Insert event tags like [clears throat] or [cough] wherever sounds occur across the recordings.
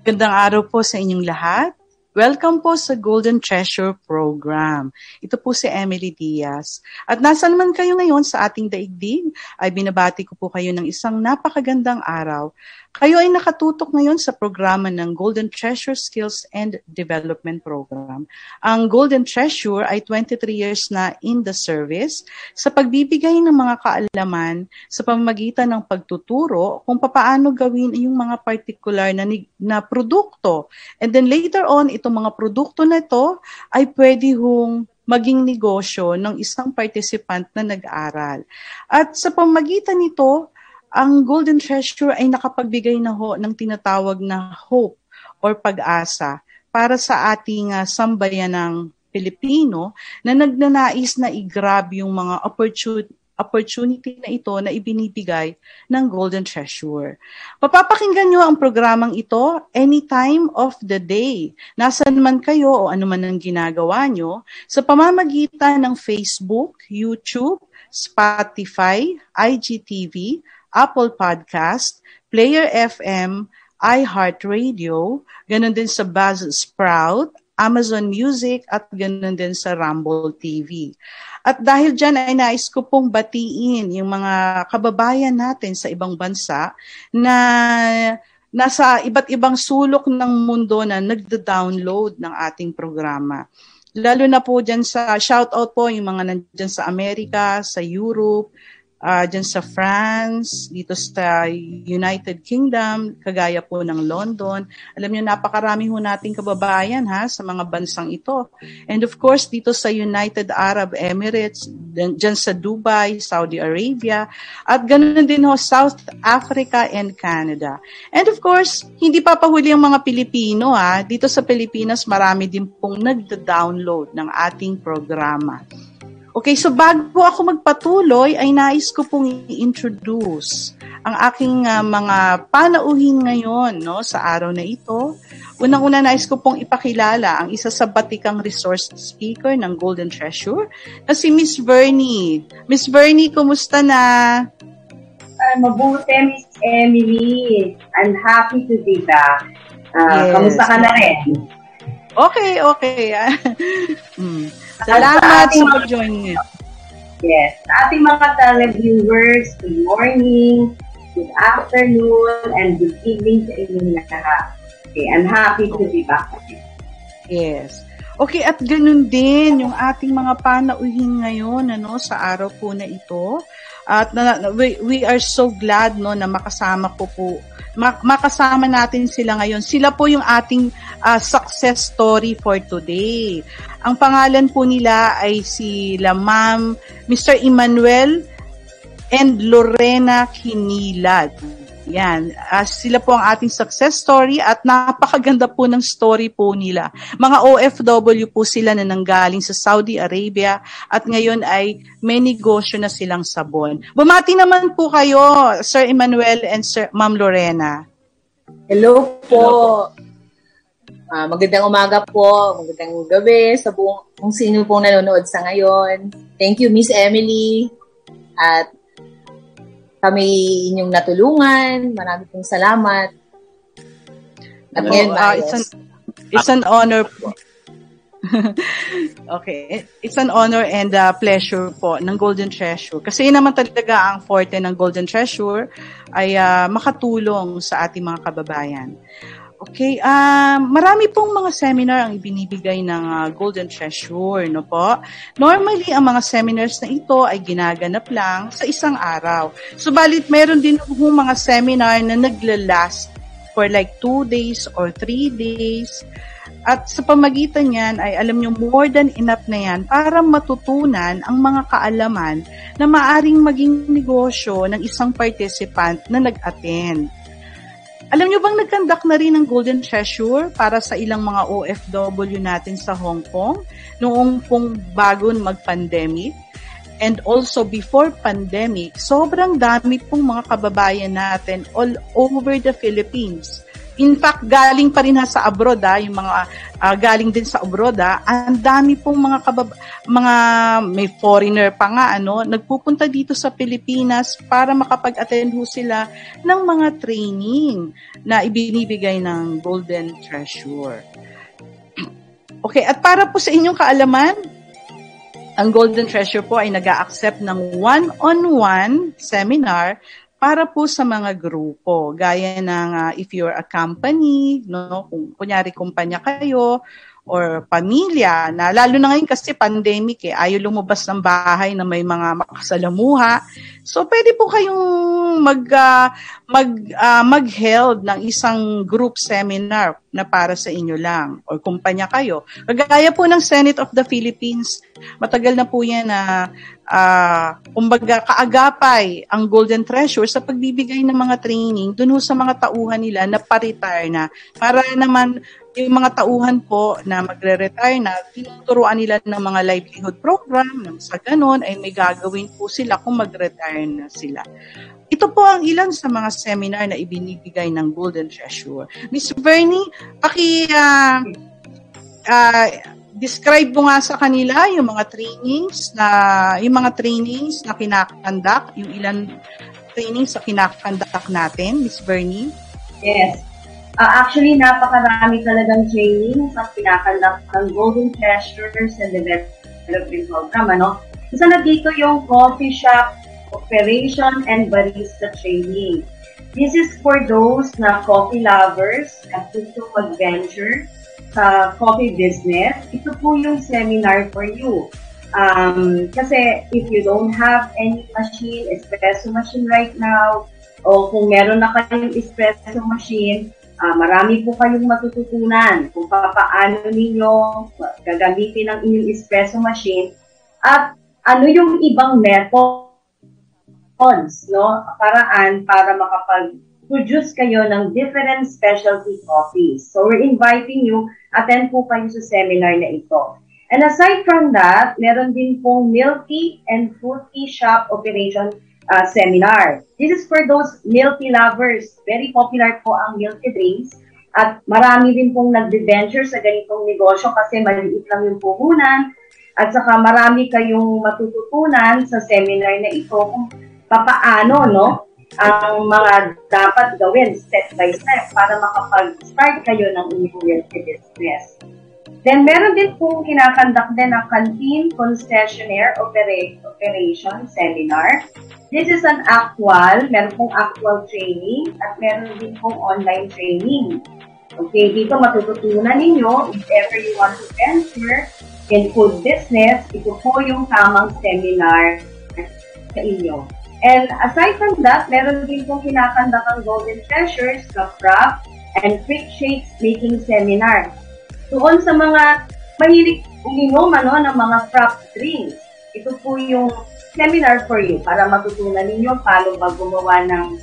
Gandang araw po sa inyong lahat. Welcome po sa Golden Treasure Program. Ito po si Emily Diaz. At nasan man kayo ngayon sa ating daigdig, ay binabati ko po kayo ng isang napakagandang araw kayo ay nakatutok ngayon sa programa ng Golden Treasure Skills and Development Program. Ang Golden Treasure ay 23 years na in the service sa pagbibigay ng mga kaalaman sa pamamagitan ng pagtuturo kung paano gawin yung mga particular na, na produkto. And then later on, itong mga produkto na ito ay pwede hong maging negosyo ng isang participant na nag-aral. At sa pamagitan nito, ang Golden Treasure ay nakapagbigay na ho ng tinatawag na hope or pag-asa para sa ating uh, sambayan ng Pilipino na nagnanais na i-grab yung mga opportunity opportunity na ito na ibinibigay ng Golden Treasure. Mapapakinggan nyo ang programang ito anytime of the day. Nasaan man kayo o ano man ang ginagawa nyo sa pamamagitan ng Facebook, YouTube, Spotify, IGTV, Apple Podcast, Player FM, iHeartRadio, ganun din sa Buzzsprout, Amazon Music at ganun din sa Rumble TV. At dahil dyan ay nais ko pong batiin yung mga kababayan natin sa ibang bansa na nasa iba't ibang sulok ng mundo na nagda-download ng ating programa. Lalo na po dyan sa, shout out po yung mga nandyan sa Amerika, sa Europe, uh, dyan sa France, dito sa United Kingdom, kagaya po ng London. Alam niyo, napakarami ho nating kababayan ha, sa mga bansang ito. And of course, dito sa United Arab Emirates, dyan sa Dubai, Saudi Arabia, at ganoon din ho, South Africa and Canada. And of course, hindi papahuli ang mga Pilipino ha. Dito sa Pilipinas, marami din pong nagda-download ng ating programa. Okay, so bago ako magpatuloy, ay nais ko pong i-introduce ang aking uh, mga panauhin ngayon no, sa araw na ito. Unang-una nais ko pong ipakilala ang isa sa batikang resource speaker ng Golden Treasure na si Miss Bernie. Miss Bernie, kumusta na? Uh, mabuti, Miss Emily. I'm happy to be back. Uh, yes. Kamusta ka na rin? Okay, okay. [laughs] mm. Salamat sa pag-join niyo. Yes. Sa ating mga televiewers, good morning, good afternoon, and good evening sa inyong lahat. Okay, I'm happy to be back again. Yes. Okay, at ganun din yung ating mga panauhin ngayon ano, sa araw po na ito. At na, we, we are so glad no, na makasama ko po makasama natin sila ngayon. Sila po yung ating uh, success story for today. Ang pangalan po nila ay si la Ma'am Mr. Emmanuel and Lorena Kinilad. Yan. Uh, sila po ang ating success story at napakaganda po ng story po nila. Mga OFW po sila na nanggaling sa Saudi Arabia at ngayon ay may negosyo na silang sabon. Bumati naman po kayo, Sir Emmanuel and Sir Ma'am Lorena. Hello po. Uh, magandang umaga po, magandang gabi sa buong kung sino pong nanonood sa ngayon. Thank you, Miss Emily. At kami inyong natulungan. Marami pong salamat. At no, ngayon, uh, it's, an, it's an honor po. [laughs] okay. It's an honor and a pleasure po ng Golden Treasure. Kasi yun naman talaga ang forte ng Golden Treasure ay uh, makatulong sa ating mga kababayan. Okay, uh, marami pong mga seminar ang ibinibigay ng uh, Golden Treasure, no po? Normally, ang mga seminars na ito ay ginaganap lang sa isang araw. Subalit, meron din po mga seminar na naglalast for like two days or three days. At sa pamagitan niyan ay alam nyo more than enough na yan para matutunan ang mga kaalaman na maaring maging negosyo ng isang participant na nag-attend. Alam nyo bang nagkandak na rin ng Golden Treasure para sa ilang mga OFW natin sa Hong Kong noong pong bago mag-pandemic? And also before pandemic, sobrang dami pong mga kababayan natin all over the Philippines in fact, galing pa rin ha sa abroad, ha, yung mga uh, galing din sa abroad, ha, ang dami pong mga kabab- mga may foreigner pa nga ano, nagpupunta dito sa Pilipinas para makapag-attend ho sila ng mga training na ibinibigay ng Golden Treasure. [clears throat] Okay, at para po sa inyong kaalaman, ang Golden Treasure po ay nag accept ng one-on-one seminar para po sa mga grupo. Gaya ng uh, if you're a company, no, kung kunyari kumpanya kayo, or pamilya na lalo na ngayon kasi pandemic eh ayaw lumabas ng bahay na may mga makasalamuha. So pwede po kayong mag uh, mag uh, mag-held ng isang group seminar na para sa inyo lang or kumpanya kayo. Kagaya po ng Senate of the Philippines matagal na po yan na uh, kumbaga kaagapay ang Golden Treasure sa pagbibigay ng mga training dun sa mga tauhan nila na pa-retire na. Para naman yung mga tauhan po na magre-retire na, tinuturuan nila ng mga livelihood program, nang sa ganun ay may gagawin po sila kung mag-retire na sila. Ito po ang ilan sa mga seminar na ibinibigay ng Golden Treasure. Miss Bernie, paki uh, uh, describe mo nga sa kanila yung mga trainings na yung mga trainings na kinakandak, yung ilan trainings na kinakandak natin, Miss Bernie. Yes. Uh, actually, napakarami talagang training sa pinakalak ng Golden Treasures and Development Program. Ano? Isa na dito yung coffee shop operation and barista training. This is for those na coffee lovers at gusto mag-venture sa coffee business. Ito po yung seminar for you. Um, kasi if you don't have any machine, espresso machine right now, o kung meron na kayong espresso machine, Uh, marami po kayong matututunan kung paano ninyo gagamitin ang inyong espresso machine at ano yung ibang methods, no? Paraan para makapag-produce kayo ng different specialty coffees. So we're inviting you, attend po kayo sa seminar na ito. And aside from that, meron din pong milky and fruity shop operation uh, seminar. This is for those milk tea lovers. Very popular po ang milk tea drinks. At marami din pong nag-venture sa ganitong negosyo kasi maliit lang yung puhunan. At saka marami kayong matututunan sa seminar na ito kung papaano no, ang mga dapat gawin step by step para makapag-start kayo ng inyong tea business. Then, meron din pong kinakandak din ang Canteen Concessionaire Operation Seminar. This is an actual, meron pong actual training at meron din pong online training. Okay, dito matututunan ninyo if ever you want to enter in food business, ito po yung tamang seminar sa inyo. And aside from that, meron din pong kinakandak ang Golden Treasures, Craft, and Quick Shakes Making Seminar doon sa mga mahilig uminom ano, ng mga craft drinks. Ito po yung seminar for you para matutunan ninyo paano ba gumawa ng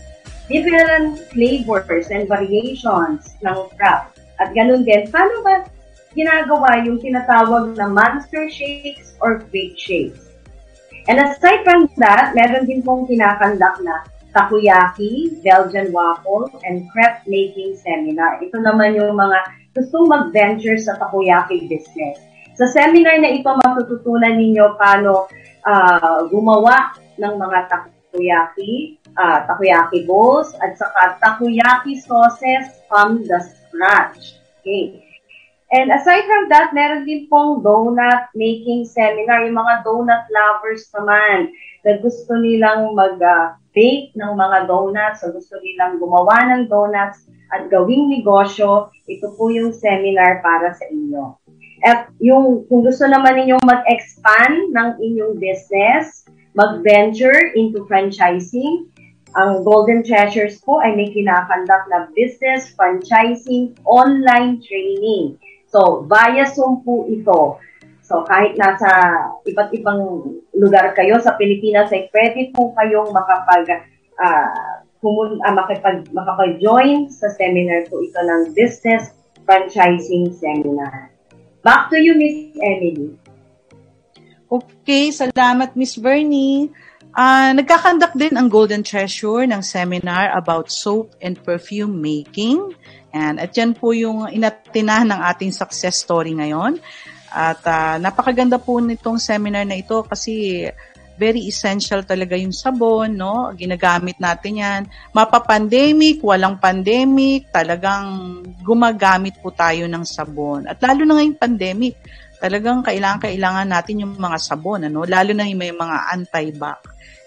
different flavors and variations ng craft. At ganun din, paano ba ginagawa yung tinatawag na monster shakes or quick shakes. And aside from that, meron din pong kinakandak na takoyaki, Belgian waffle, and crepe making seminar. Ito naman yung mga gustong mag-venture sa takoyaki business. Sa seminar na ito, matututunan ninyo paano uh, gumawa ng mga takoyaki, uh, takoyaki bowls, at saka takoyaki sauces from the scratch. Okay. And aside from that, meron din pong donut making seminar. Yung mga donut lovers naman na gusto nilang mag-bake ng mga donuts, o gusto nilang gumawa ng donuts, at gawing negosyo, ito po yung seminar para sa inyo. At yung, kung gusto naman ninyong mag-expand ng inyong business, mag-venture into franchising, ang Golden Treasures po ay may kinakandak na business franchising online training. So, via Zoom po ito. So, kahit nasa iba't ibang lugar kayo sa Pilipinas, ay pwede po kayong makapag uh, kumun, uh, makipag, makapag-join sa seminar po ito ng Business Franchising Seminar. Back to you, Miss Emily. Okay, salamat Miss Bernie. Uh, nagkakandak din ang Golden Treasure ng seminar about soap and perfume making Yan. At yan po yung inatina ng ating success story ngayon. At uh, napakaganda po nitong seminar na ito kasi very essential talaga yung sabon, no? Ginagamit natin yan. Mapa-pandemic, walang pandemic, talagang gumagamit po tayo ng sabon. At lalo na ngayong pandemic, talagang kailangan-kailangan natin yung mga sabon, ano? Lalo na yung may mga anti-bac.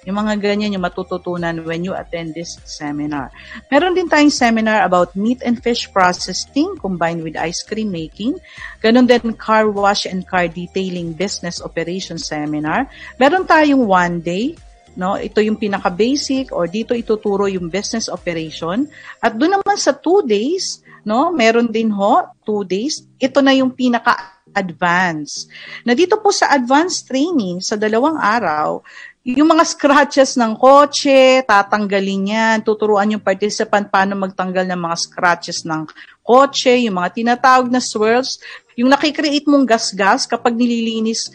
Yung mga ganyan yung matututunan when you attend this seminar. Meron din tayong seminar about meat and fish processing combined with ice cream making. Ganon din car wash and car detailing business operation seminar. Meron tayong one day no ito yung pinaka basic or dito ituturo yung business operation at doon naman sa two days no meron din ho two days ito na yung pinaka advance na dito po sa advanced training sa dalawang araw yung mga scratches ng kotse, tatanggalin yan. Tuturuan yung participant paano magtanggal ng mga scratches ng kotse, yung mga tinatawag na swirls, yung nakikreate mong gas-gas kapag nililinis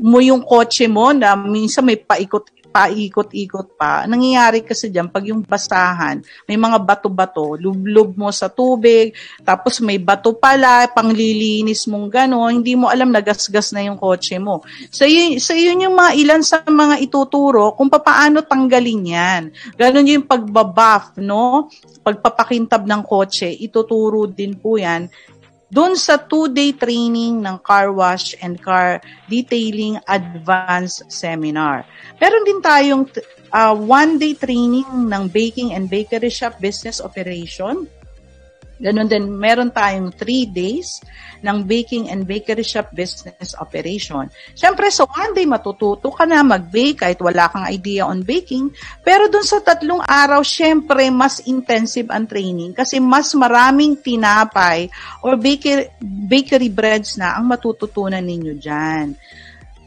mo yung kotse mo na minsan may paikot paikot-ikot pa. Nangyayari kasi diyan pag yung basahan, may mga bato-bato, lublog mo sa tubig, tapos may bato pala, panglilinis mong gano'n, hindi mo alam nagasgas na yung kotse mo. So yun, so yun yung mga ilan sa mga ituturo kung paano tanggalin yan. Ganon yung pagbabuff, no? Pagpapakintab ng kotse, ituturo din po yan doon sa two-day training ng car wash and car detailing advanced seminar. Meron din tayong uh, one-day training ng baking and bakery shop business operation Ganon din, meron tayong 3 days ng baking and bakery shop business operation. Siyempre, so one day matututo ka na mag-bake kahit wala kang idea on baking. Pero dun sa tatlong araw, siyempre, mas intensive ang training kasi mas maraming tinapay or bakery, bakery breads na ang matututunan ninyo dyan.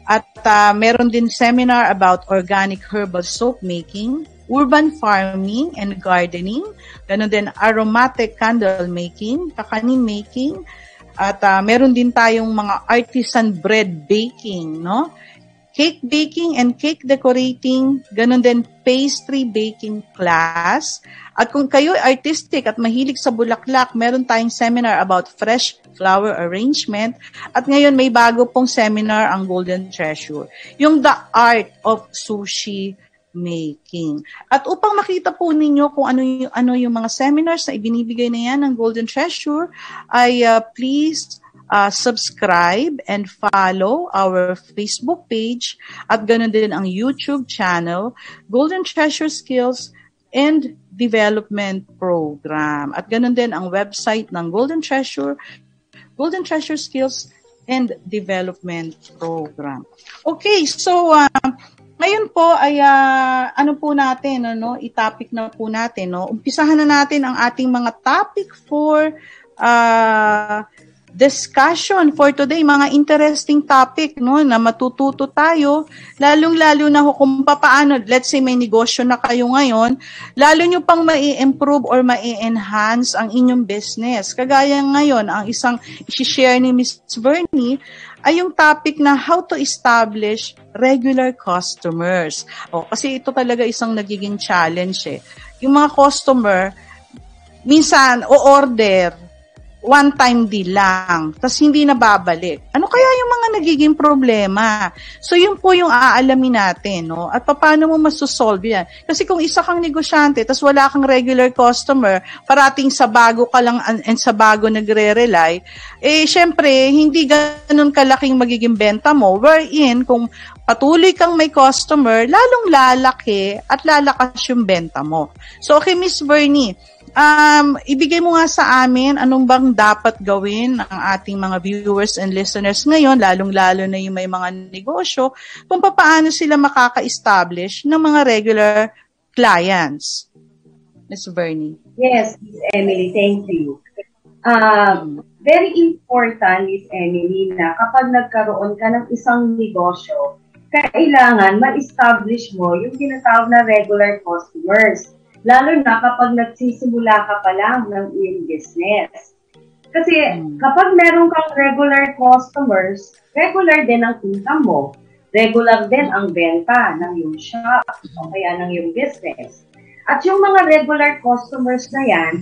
At uh, meron din seminar about organic herbal soap making, urban farming and gardening, Ganon din aromatic candle making, kakanin making, at uh, meron din tayong mga artisan bread baking, no? Cake baking and cake decorating, ganon din pastry baking class. At kung kayo artistic at mahilig sa bulaklak, meron tayong seminar about fresh flower arrangement. At ngayon may bago pong seminar ang Golden Treasure. Yung The Art of Sushi making. At upang makita po ninyo kung ano yung, ano yung mga seminars na ibinibigay na yan ng Golden Treasure, ay uh, please uh, subscribe and follow our Facebook page at ganoon din ang YouTube channel, Golden Treasure Skills and Development Program. At ganoon din ang website ng Golden Treasure, Golden Treasure Skills and Development Program. Okay, so uh, ngayon po ay uh, ano po natin ano, i-topic na po natin no. Umpisahan na natin ang ating mga topic for uh, discussion for today, mga interesting topic no na matututo tayo, lalong-lalo na kung paano, let's say may negosyo na kayo ngayon, lalo nyo pang mai-improve or mai-enhance ang inyong business. Kagaya ngayon, ang isang i-share ni Ms. Bernie ay yung topic na how to establish regular customers. O, kasi ito talaga isang nagiging challenge eh. Yung mga customer, minsan, o-order, one time deal lang, tapos hindi na babalik. Ano kaya yung mga nagiging problema? So, yun po yung aalamin natin, no? At paano mo masosolve yan? Kasi kung isa kang negosyante, tapos wala kang regular customer, parating sa bago ka lang and sa bago nagre-rely, eh, syempre, hindi ganun kalaking magiging benta mo. Wherein, kung patuloy kang may customer, lalong lalaki at lalakas yung benta mo. So, okay, Miss Bernie, um, ibigay mo nga sa amin anong bang dapat gawin ng ating mga viewers and listeners ngayon, lalong-lalo na yung may mga negosyo, kung paano sila makaka-establish ng mga regular clients. Ms. Bernie. Yes, Ms. Emily, thank you. Um, very important, Ms. Emily, na kapag nagkaroon ka ng isang negosyo, kailangan ma-establish mo yung tinatawag na regular customers Lalo na kapag nagsisimula ka pa lang ng iyong business. Kasi hmm. kapag meron kang regular customers, regular din ang income mo. Regular din ang benta ng iyong shop o kaya ng iyong business. At yung mga regular customers na yan,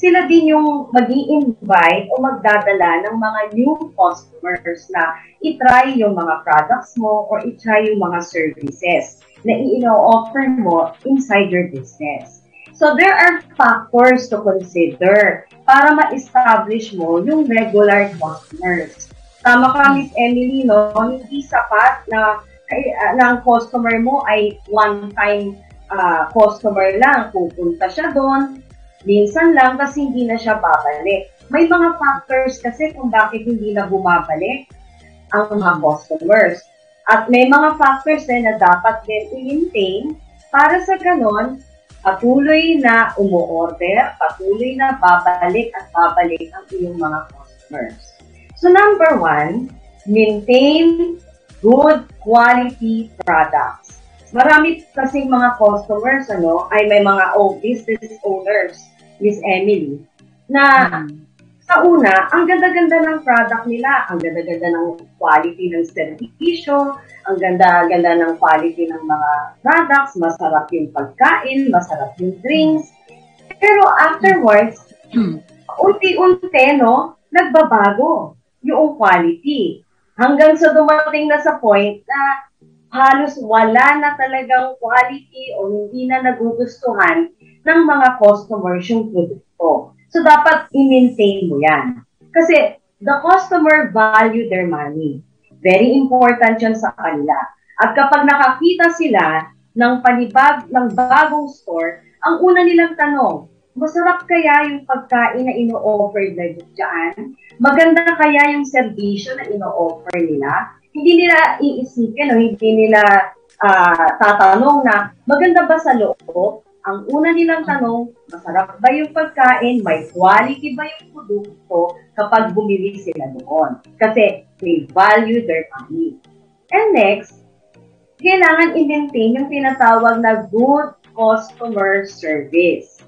sila din yung mag invite o magdadala ng mga new customers na itry yung mga products mo or itry yung mga services na i-offer mo inside your business. So there are factors to consider para ma-establish mo yung regular customers. Tama ka, Miss Emily, no? Hindi sapat na, uh, na ang customer mo ay one-time uh, customer lang. Pupunta siya doon, minsan lang, kasi hindi na siya babalik. May mga factors kasi kung bakit hindi na bumabalik ang mga customers. At may mga factors din na dapat din i-maintain para sa ganon, patuloy na umu-order, patuloy na babalik at babalik ang iyong mga customers. So number one, maintain good quality products. Marami kasing mga customers, ano, ay may mga oh, business owners, Miss Emily, na mm. Sa una, ang ganda-ganda ng product nila, ang ganda-ganda ng quality ng servisyo, ang ganda-ganda ng quality ng mga products, masarap yung pagkain, masarap yung drinks. Pero afterwards, [clears throat] unti-unti, no, nagbabago yung quality. Hanggang sa dumating na sa point na halos wala na talagang quality o hindi na nagugustuhan ng mga customers yung produkto. So, dapat i-maintain mo yan. Kasi the customer value their money. Very important yan sa kanila. At kapag nakakita sila ng panibag, ng bagong store, ang una nilang tanong, masarap kaya yung pagkain na ino-offer na dyan? Maganda kaya yung servisyo na ino-offer nila? Hindi nila iisipin o hindi nila uh, tatanong na maganda ba sa loob? Ang una nilang tanong, masarap ba yung pagkain? May quality ba yung produkto kapag bumili sila doon? Kasi they value their money. And next, kailangan i-maintain yung tinatawag na good customer service.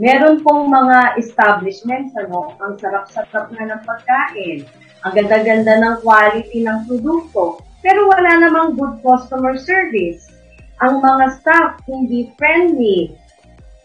Meron pong mga establishments, ano, ang sarap-sarap na ng pagkain, ang ganda-ganda ng quality ng produkto, pero wala namang good customer service. Ang mga staff hindi friendly,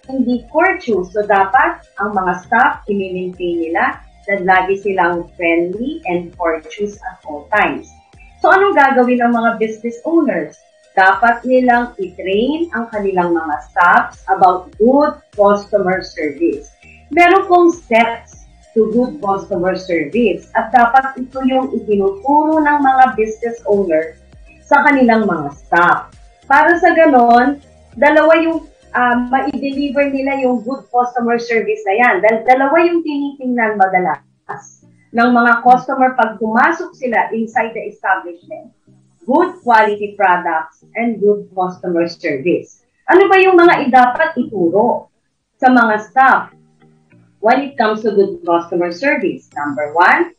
hindi courteous. So, dapat ang mga staff, i-maintain nila na lagi silang friendly and courteous at all times. So, anong gagawin ng mga business owners? Dapat nilang i-train ang kanilang mga staffs about good customer service. Meron pong steps to good customer service at dapat ito yung itinuturo ng mga business owner sa kanilang mga staff. Para sa ganon, dalawa yung um, ma-deliver nila yung good customer service na yan. Dahil dalawa yung tinitingnan madalas ng mga customer pag pumasok sila inside the establishment. Good quality products and good customer service. Ano ba yung mga dapat ituro sa mga staff when it comes to good customer service? Number one,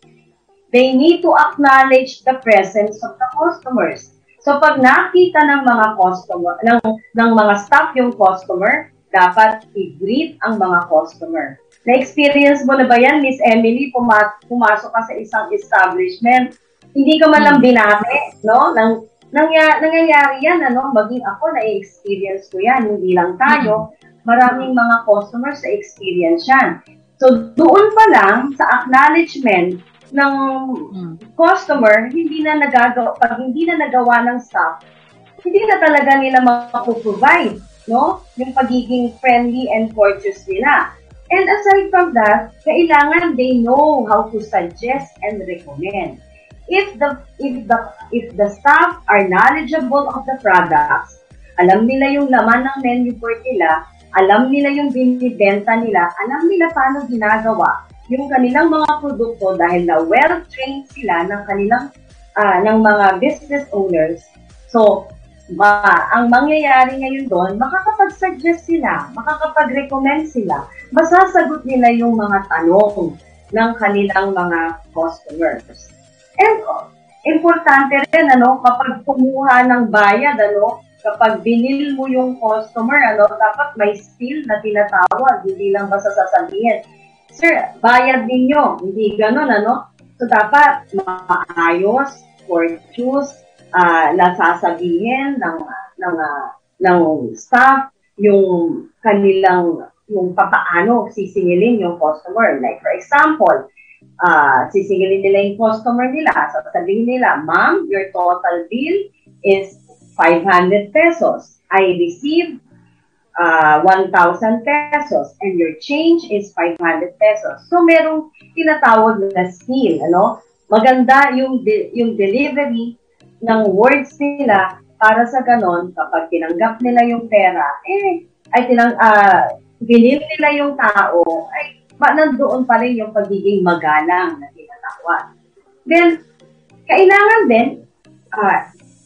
they need to acknowledge the presence of the customers So pag nakita ng mga customer, ng, ng mga staff yung customer, dapat i-greet ang mga customer. Na-experience mo na ba yan, Miss Emily, puma- pumasok ka sa isang establishment, hindi ka man lang hmm. binate, no? Nang, nangya, nangyayari yan, ano? Maging ako, na-experience ko yan, hindi lang tayo. Maraming mga customers sa experience yan. So, doon pa lang, sa acknowledgement, ng hmm. customer, hindi na nagagawa, pag hindi na nagawa ng staff, hindi na talaga nila mapoprovide, no? Yung pagiging friendly and courteous nila. And aside from that, kailangan they know how to suggest and recommend. If the if the if the staff are knowledgeable of the products, alam nila yung laman ng menu board nila, alam nila yung binibenta nila, alam nila paano ginagawa, yung kanilang mga produkto dahil na well-trained sila ng kanilang uh, ng mga business owners. So, ba, ang mangyayari ngayon doon, makakapag-suggest sila, makakapag-recommend sila, masasagot nila yung mga tanong ng kanilang mga customers. And uh, importante rin, ano, kapag kumuha ng bayad, ano, kapag binil mo yung customer, ano, dapat may skill na tinatawag, hindi lang basta sasabihin, Sir, bayad ninyo. Hindi ganun, ano? So, dapat maayos, courteous, uh, nasasabihin ng, ng, uh, ng staff yung kanilang yung papaano sisingilin yung customer. Like for example, uh, sisingilin nila yung customer nila. So sabihin nila, ma'am, your total bill is 500 pesos. I received uh, 1,000 pesos and your change is 500 pesos. So merong tinatawag na skill, ano? Maganda yung de- yung delivery ng words nila para sa ganon kapag tinanggap nila yung pera, eh ay tinang uh, binil nila yung tao, ay ba, nandoon pa rin yung pagiging magalang na tinatawag. Then, kailangan din uh,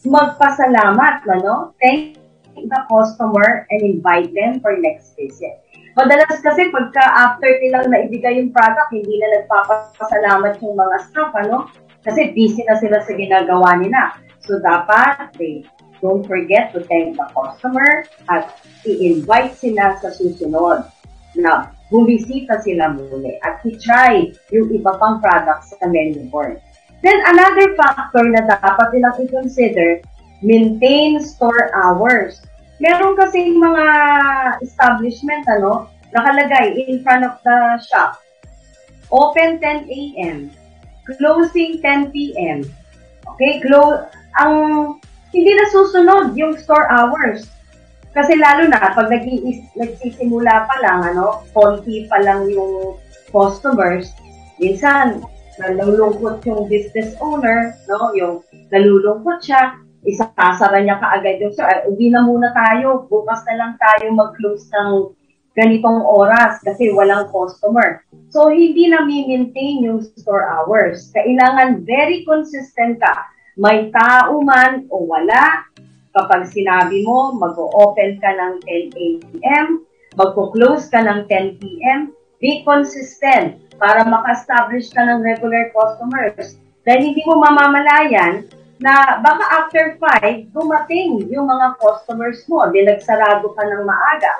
magpasalamat, no? Thank the customer and invite them for next visit. Madalas kasi pagka after nilang naibigay yung product, hindi na nagpapasalamat yung mga staff, ano? Kasi busy na sila sa ginagawa nila. So dapat they don't forget to thank the customer at i-invite sila sa susunod na bumisita sila muli at i-try yung iba pang products sa menu board. Then another factor na dapat nilang i-consider, maintain store hours. Meron kasing mga establishment, ano, nakalagay in front of the shop. Open 10 a.m. Closing 10 p.m. Okay, close, ang hindi na susunod yung store hours. Kasi lalo na, pag nag nagsisimula pa lang, ano, konti pa lang yung customers, minsan, nalulungkot yung business owner, no, yung nalulungkot siya, isasara niya kaagad yung, sir, uwi na muna tayo, bukas na lang tayo mag-close ng ganitong oras kasi walang customer. So, hindi na maintain yung store hours. Kailangan very consistent ka may tao man o wala, kapag sinabi mo, mag-open ka ng 10 a.m., magpo-close ka ng 10 p.m., be consistent para maka-establish ka ng regular customers. Dahil hindi mo mamamalayan na baka after 5, dumating yung mga customers mo, di nagsarado ka ng maaga.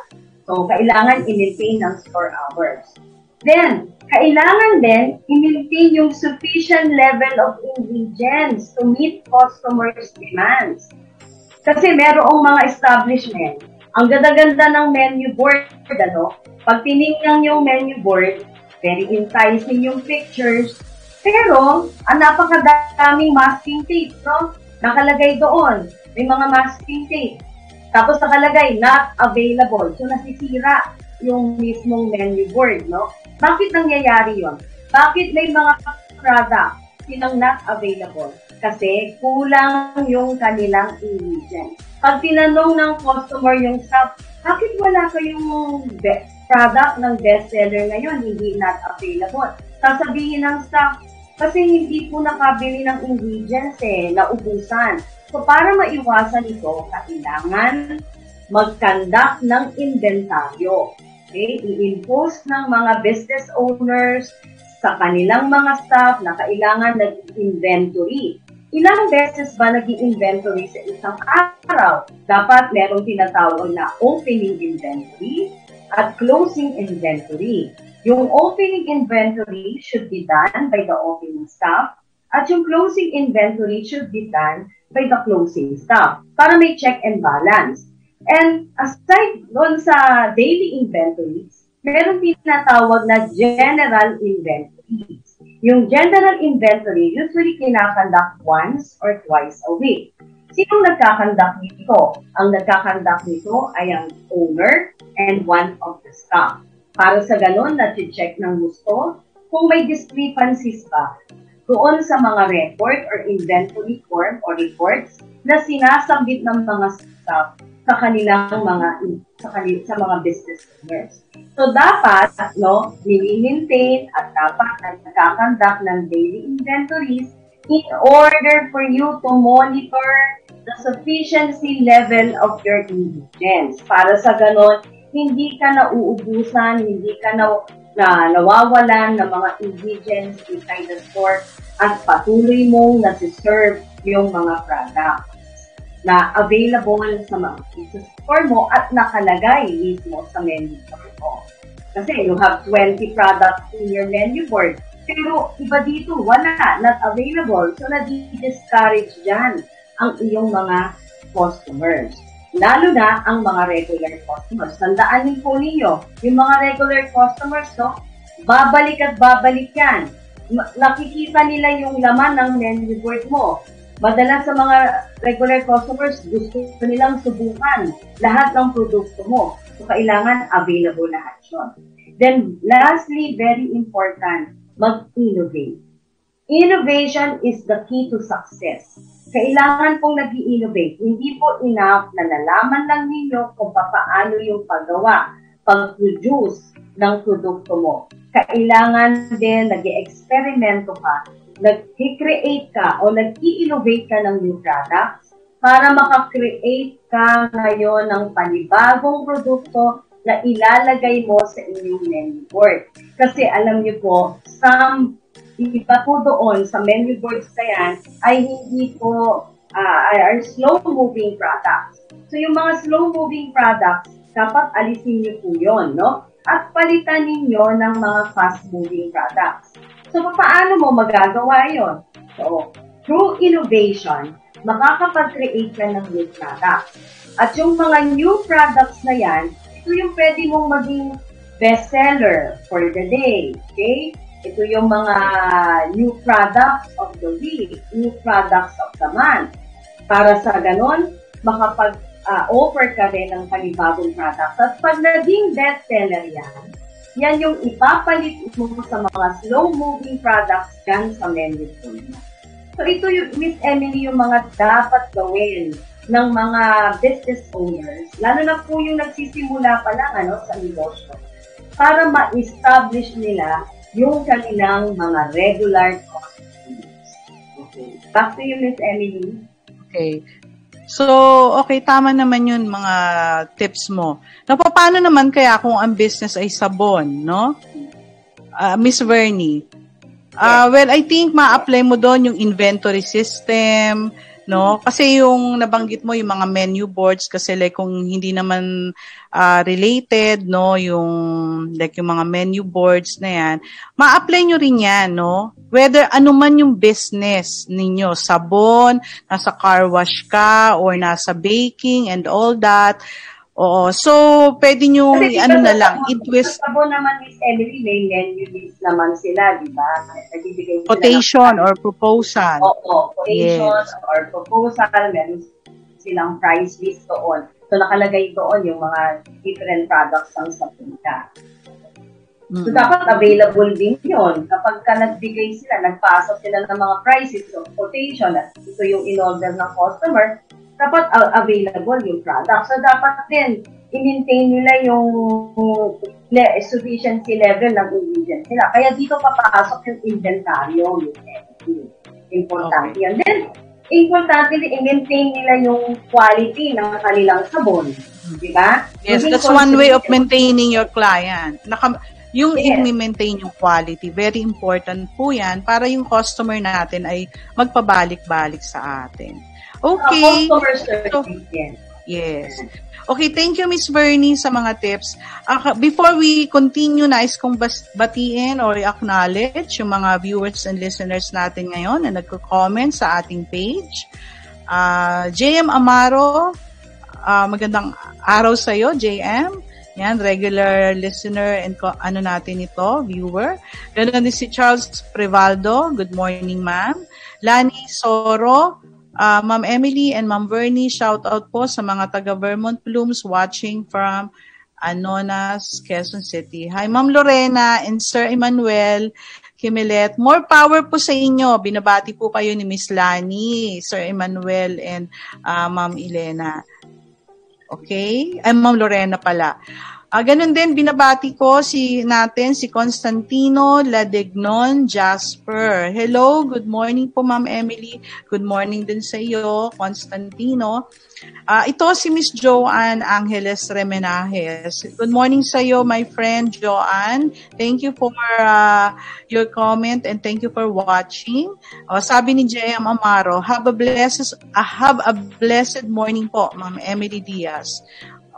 So, kailangan i-maintain ng store hours. Then, kailangan din i-maintain yung sufficient level of ingredients to meet customers' demands. Kasi merong mga establishment, ang ganda-ganda ng menu board, ano? Pag tinignan yung menu board, very enticing yung pictures, pero ang napakadaming masking tape, no? Nakalagay doon, may mga masking tape. Tapos nakalagay, not available. So nasisira yung mismong menu board, no? Bakit nangyayari yon? Bakit may mga product silang not available? Kasi kulang yung kanilang ingredients. Pag tinanong ng customer yung staff, bakit wala kayong best product ng bestseller ngayon, hindi not available? Sasabihin ng staff, kasi hindi po nakabili ng ingredients eh, naubusan. So para maiwasan ito, kailangan mag-conduct ng inventaryo. Okay? I-impose ng mga business owners sa kanilang mga staff na kailangan nag-inventory. Ilang beses ba nag inventory sa isang araw? Dapat merong tinatawag na opening inventory at closing inventory. Yung opening inventory should be done by the opening staff at yung closing inventory should be done by the closing staff para may check and balance. And aside doon sa daily inventories, meron tinatawag na general inventories. Yung general inventory usually kinakandak once or twice a week. Sinong nagkakandak nito? Ang nagkakandak nito ay ang owner and one of the staff. Para sa ganun, na-check ng gusto kung may discrepancies ba doon sa mga record or inventory form or reports na sinasabit ng mga staff sa kanilang mga sa, kanil, sa mga business owners. So dapat no, maintain at dapat nagkakandak ng daily inventories in order for you to monitor the sufficiency level of your ingredients. Para sa ganon, hindi ka na uubusan, hindi ka na, na nawawalan ng mga ingredients inside the store at patuloy mong nasiserve yung mga products na available sa mga business store mo at nakalagay mismo sa menu board mo. Kasi you have 20 products in your menu board, pero iba dito, wala, not available. So, na-discourage dyan ang iyong mga customers. Lalo na ang mga regular customers. Tandaan din po ninyo, yung mga regular customers, no, babalik at babalik yan. Nakikita nila yung laman ng menu board mo. Madalas sa mga regular customers, gusto nilang subukan lahat ng produkto mo. So, kailangan available lahat yun. Then, lastly, very important, mag-innovate. Innovation is the key to success kailangan pong nag innovate Hindi po enough na nalaman lang ninyo kung paano yung paggawa, pag-produce ng produkto mo. Kailangan din nag eksperimento ka, nag-create ka o nag-innovate ka ng new products para makakreate ka ngayon ng panibagong produkto na ilalagay mo sa inyong menu board. Kasi alam niyo po, some iba po doon sa menu boards na yan ay hindi po uh, are slow-moving products. So yung mga slow-moving products, dapat alisin niyo po yun, no? At palitan ninyo ng mga fast-moving products. So paano mo magagawa yon? So, through innovation, makakapag-create ka ng new products. At yung mga new products na yan, ito yung pwede mong maging bestseller for the day. Okay? Ito yung mga new products of the week, new products of the month. Para sa ganon, makapag-offer uh, ka rin ng panibagong products. At pag naging bestseller yan, yan yung ipapalit mo sa mga slow-moving products dyan sa menu mo. So ito yung, Miss Emily, yung mga dapat gawin ng mga business owners, lalo na po yung nagsisimula pa lang ano, sa negosyo, para ma-establish nila yung kanilang mga regular customers. Okay. Back to you, Miss Emily. Okay. So, okay, tama naman yun mga tips mo. Na paano naman kaya kung ang business ay sabon, no? Uh, Miss Vernie. Uh, well, I think ma-apply mo doon yung inventory system, no? Kasi yung nabanggit mo yung mga menu boards kasi like kung hindi naman uh, related, no, yung like yung mga menu boards na yan, ma-apply nyo rin yan, no? Whether ano man yung business ninyo, sabon, nasa car wash ka, or nasa baking and all that, Oo. So, pwede nyo, Kasi ano na lang, i-twist. Sabon naman, Miss Emily, may menu list naman sila, di ba? Nagbibigay quotation or proposal. Oo, quotation yes. or proposal, meron silang price list doon. So, nakalagay doon yung mga different products ng Sapunta. Mm-hmm. So, dapat available din yun. Kapag ka nagbigay sila, nagpasok sila ng mga prices, so quotation, at ito yung in-order ng customer, dapat uh, available yung product. So, dapat din, i-maintain nila yung le- sufficiency level ng ingredients nila. Kaya dito papasok yung inventaryo, yung Importante okay. yan. Then, importante din i-maintain nila yung quality ng kanilang sabon. Di ba? Yes, Maging that's one way of maintaining your client. Naka, yung yes. i-maintain yung quality, very important po yan para yung customer natin ay magpabalik-balik sa atin. Okay. So, yes. Okay, thank you Miss Bernie sa mga tips. Uh, before we continue, nais kong batiin or acknowledge yung mga viewers and listeners natin ngayon na nagko-comment sa ating page. Uh, ah, JM Amaro, uh, magandang araw sa iyo, JM. Yan, regular listener and ano natin ito, viewer. Ganun din si Charles Prevaldo. Good morning, ma'am. Lani Soro, Uh, Ma'am Emily and Ma'am Bernie, shout out po sa mga taga Vermont Blooms watching from Anonas, Quezon City. Hi Ma'am Lorena and Sir Emmanuel Kimilet. More power po sa inyo. Binabati po kayo ni Miss Lani, Sir Emmanuel and uh, Ma'am Elena. Okay? Ay, Ma'am Lorena pala. Uh, ganun din, binabati ko si natin, si Constantino Ladegnon Jasper. Hello, good morning po Ma'am Emily. Good morning din sa iyo, Constantino. Uh, ito si Miss Joanne Angeles Remenajes. Good morning sa iyo, my friend Joanne. Thank you for uh, your comment and thank you for watching. Uh, sabi ni JM Amaro, have a blessed, uh, have a blessed morning po, Ma'am Emily Diaz.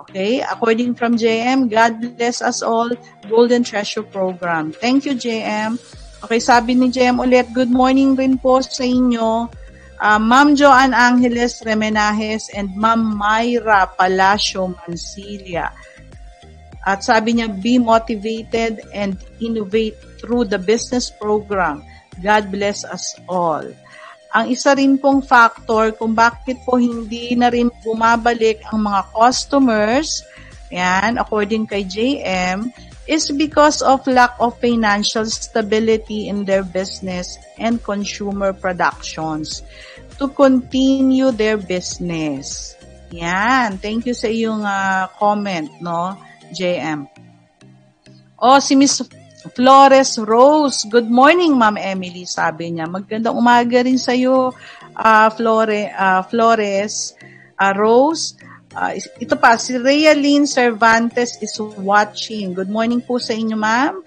Okay? According from JM, God bless us all, Golden Treasure Program. Thank you, JM. Okay, sabi ni JM ulit, good morning rin po sa inyo. uh, Ma'am Joan Angeles Remenajes and Ma'am Myra Palacio Mancilia. At sabi niya, be motivated and innovate through the business program. God bless us all. Ang isa rin pong factor kung bakit po hindi na rin bumabalik ang mga customers, yan, according kay JM, is because of lack of financial stability in their business and consumer productions to continue their business. Yan. Thank you sa iyong uh, comment, no, JM. Oh, si Miss Flores Rose. Good morning, Ma'am Emily, sabi niya. Magandang umaga rin sa iyo, uh, Flore, uh, Flores uh, Rose. Uh, ito pa, si Realine Cervantes is watching. Good morning po sa inyo, ma'am.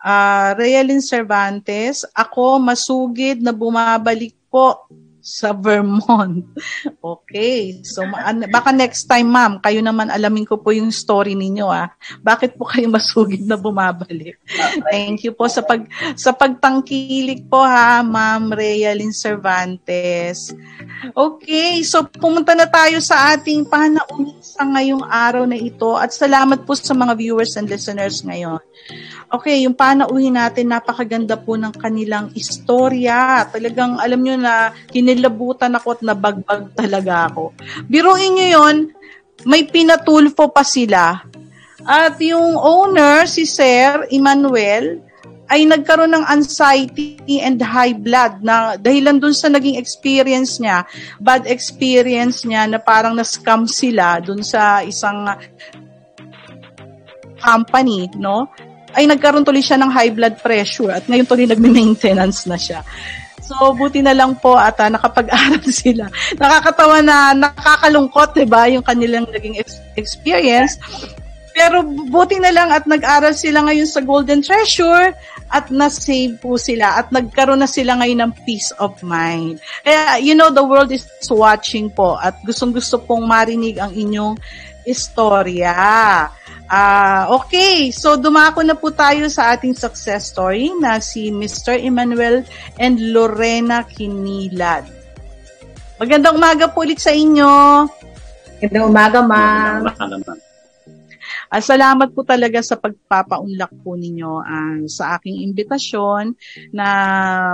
Uh, Realine Cervantes, ako masugid na bumabalik po sa Vermont. [laughs] Okay. So, baka next time, ma'am, kayo naman alamin ko po yung story ninyo, ah. Bakit po kayo masugid na bumabalik? [laughs] Thank you po sa pag sa pagtangkilik po, ha, ma'am Realin Cervantes. Okay. So, pumunta na tayo sa ating panaunin sa ngayong araw na ito at salamat po sa mga viewers and listeners ngayon. Okay, yung panauhin natin, napakaganda po ng kanilang istorya. Talagang alam nyo na kinilabutan ako at nabagbag talaga ako. Biruin nyo yon may pinatulfo pa sila. At yung owner, si Sir Emmanuel, ay nagkaroon ng anxiety and high blood na dahilan dun sa naging experience niya, bad experience niya na parang na-scam sila dun sa isang company, no? Ay nagkaroon tuloy siya ng high blood pressure at ngayon tuloy nagme-maintenance na siya. So, buti na lang po at uh, nakapag-aral [laughs] sila. Nakakatawa na nakakalungkot, di ba, yung kanilang naging ex- experience. Pero buti na lang at nag-aral sila ngayon sa Golden Treasure at na-save po sila at nagkaroon na sila ngayon ng peace of mind. Kaya, you know, the world is watching po at gustong-gusto pong marinig ang inyong istorya. Ah, uh, okay. So dumako na po tayo sa ating success story na si Mr. Emmanuel and Lorena Kinilad. Magandang umaga po ulit sa inyo. Magandang umaga, ma'am. Uh, salamat po talaga sa pagpapaunlak po ninyo uh, sa aking imbitasyon na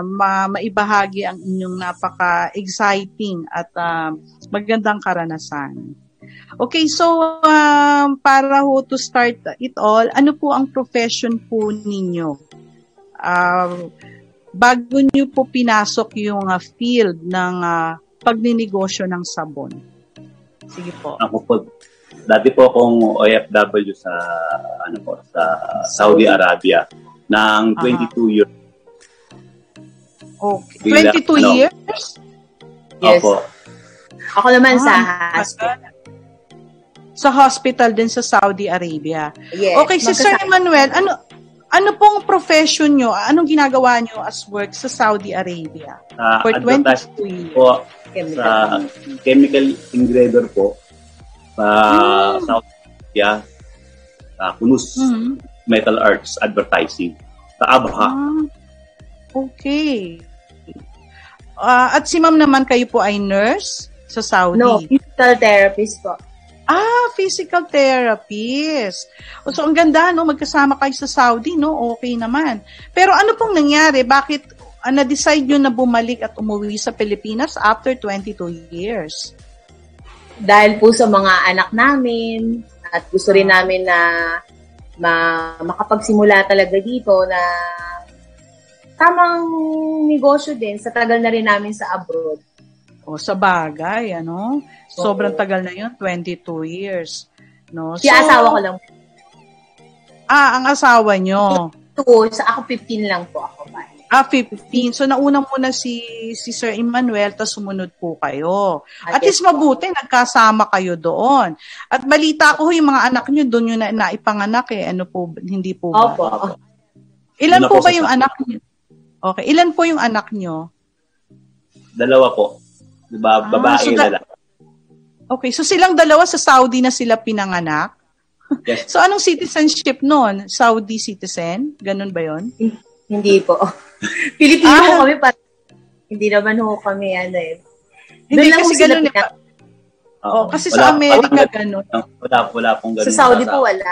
ma- maibahagi ang inyong napaka-exciting at uh, magandang karanasan. Okay, so um, para ho to start it all, ano po ang profession po ninyo? Uh, bago nyo po pinasok yung uh, field ng uh, pagninegosyo ng sabon. Sige po. Ako po, dati po akong OFW sa ano po sa Saudi Arabia ng 22 uh-huh. years. Okay. 22 ano, years? Yes. Opo. Ako naman ah, sa hospital sa hospital din sa Saudi Arabia. Yes, okay, si Sir Emmanuel, ano ano pong profession nyo? Anong ginagawa nyo as work sa Saudi Arabia? Uh, For 22 years. Po, chemical. sa chemical engraver po sa hmm. Saudi Arabia, sa Kunus hmm. Metal Arts Advertising, sa Abha. Ah, okay. Uh, at si ma'am naman kayo po ay nurse sa Saudi? No, physical therapist po. Ah, physical therapist. So, ang ganda, no? Magkasama kayo sa Saudi, no? Okay naman. Pero ano pong nangyari? Bakit uh, na-decide nyo na bumalik at umuwi sa Pilipinas after 22 years? Dahil po sa mga anak namin at gusto rin namin na ma- makapagsimula talaga dito na tamang negosyo din sa tagal na rin namin sa abroad. O, sa bagay, ano? Sobrang tagal na yun, 22 years. No? Si so, asawa ko lang. Ah, ang asawa nyo. Ito, sa ako 15 lang po ako. Ba? Ah, 15. So, nauna muna si, si Sir Emmanuel, tapos sumunod po kayo. At least mabuti, nagkasama kayo doon. At balita ko, yung mga anak nyo, doon yung na, naipanganak eh. Ano po, hindi po ba? Opo. Ilan po ba yung anak nyo? Okay. Ilan po yung anak nyo? Dalawa po. Diba, ah, babae so da- lalaki. Okay, so silang dalawa sa Saudi na sila pinanganak? Yes. [laughs] so anong citizenship noon? Saudi citizen? Ganun ba yon? Hindi po. [laughs] Pilipino ah, kami pa. Hindi naman ho kami ano eh. Hindi kasi ganun eh. Oh, kasi wala, sa Amerika wala, ganun. Wala, wala pong ganun. Sa Saudi po wala.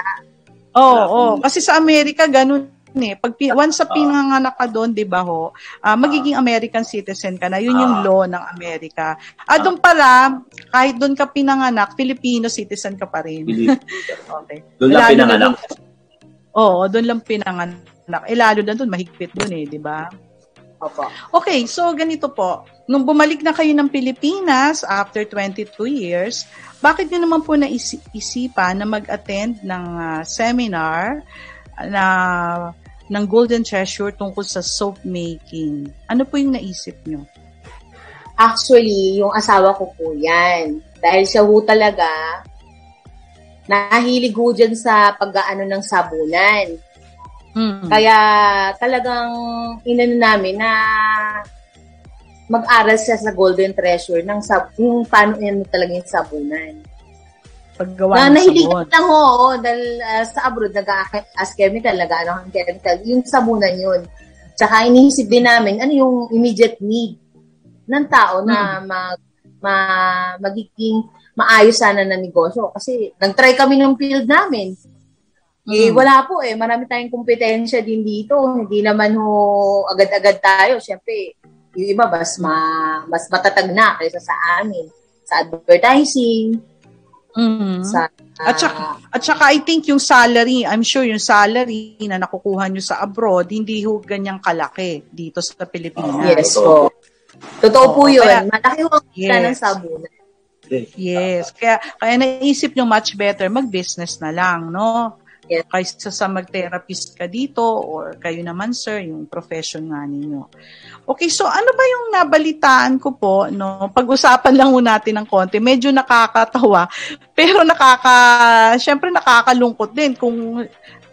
Oo, oh, oh, kasi sa Amerika ganun eh. Pag once sa pinanganak ka doon, 'di ba ho, uh, magiging American citizen ka na. 'Yun yung law ng Amerika. Ah, doon pala, kahit doon ka pinanganak, Filipino citizen ka pa rin. [laughs] okay. Doon lang pinanganak. Oo, doon lang pinanganak. Eh lalo na doon mahigpit doon eh, 'di ba? Opo. Okay, so ganito po. Nung bumalik na kayo ng Pilipinas after 22 years, bakit niyo naman po naisipan na mag-attend ng uh, seminar na ng Golden Treasure tungkol sa soap making? Ano po yung naisip niyo? Actually, yung asawa ko po yan. Dahil siya ho talaga, nahilig ho dyan sa pag-aano ng sabunan. Mm-hmm. Kaya talagang inano namin na mag-aral siya sa Golden Treasure ng sab yung paano yan talaga yung sabunan. Paggawa na, ng nahilig sabon. lang ho, dahil uh, sa abroad, nag-as chemical, nag-ano ang chemical, yung sabunan yun. Tsaka iniisip din namin, ano yung immediate need ng tao na hmm. mag, ma, magiging maayos sana na negosyo. Kasi nag-try kami ng field namin. Eh, mm. wala po eh. Marami tayong kompetensya din dito. Hindi naman ho agad-agad tayo. Siyempre, yung iba mas, ma, mas matatag na kaysa sa amin. Sa advertising, mm-hmm. sa uh, at saka, at saka I think yung salary, I'm sure yung salary na nakukuha nyo sa abroad, hindi ho ganyang kalaki dito sa Pilipinas. Yes po. Totoo po yun. Kaya, Malaki ho ang yes. ng sabunan. Yes. Kaya, kaya naisip nyo much better mag-business na lang, no? Yes. Kaysa sa mag-therapist ka dito or kayo naman sir, yung profession nga ninyo. Okay, so ano ba yung nabalitaan ko po, no? Pag-usapan lang muna natin ng konti. Medyo nakakatawa, [laughs] pero nakaka, syempre nakakalungkot din kung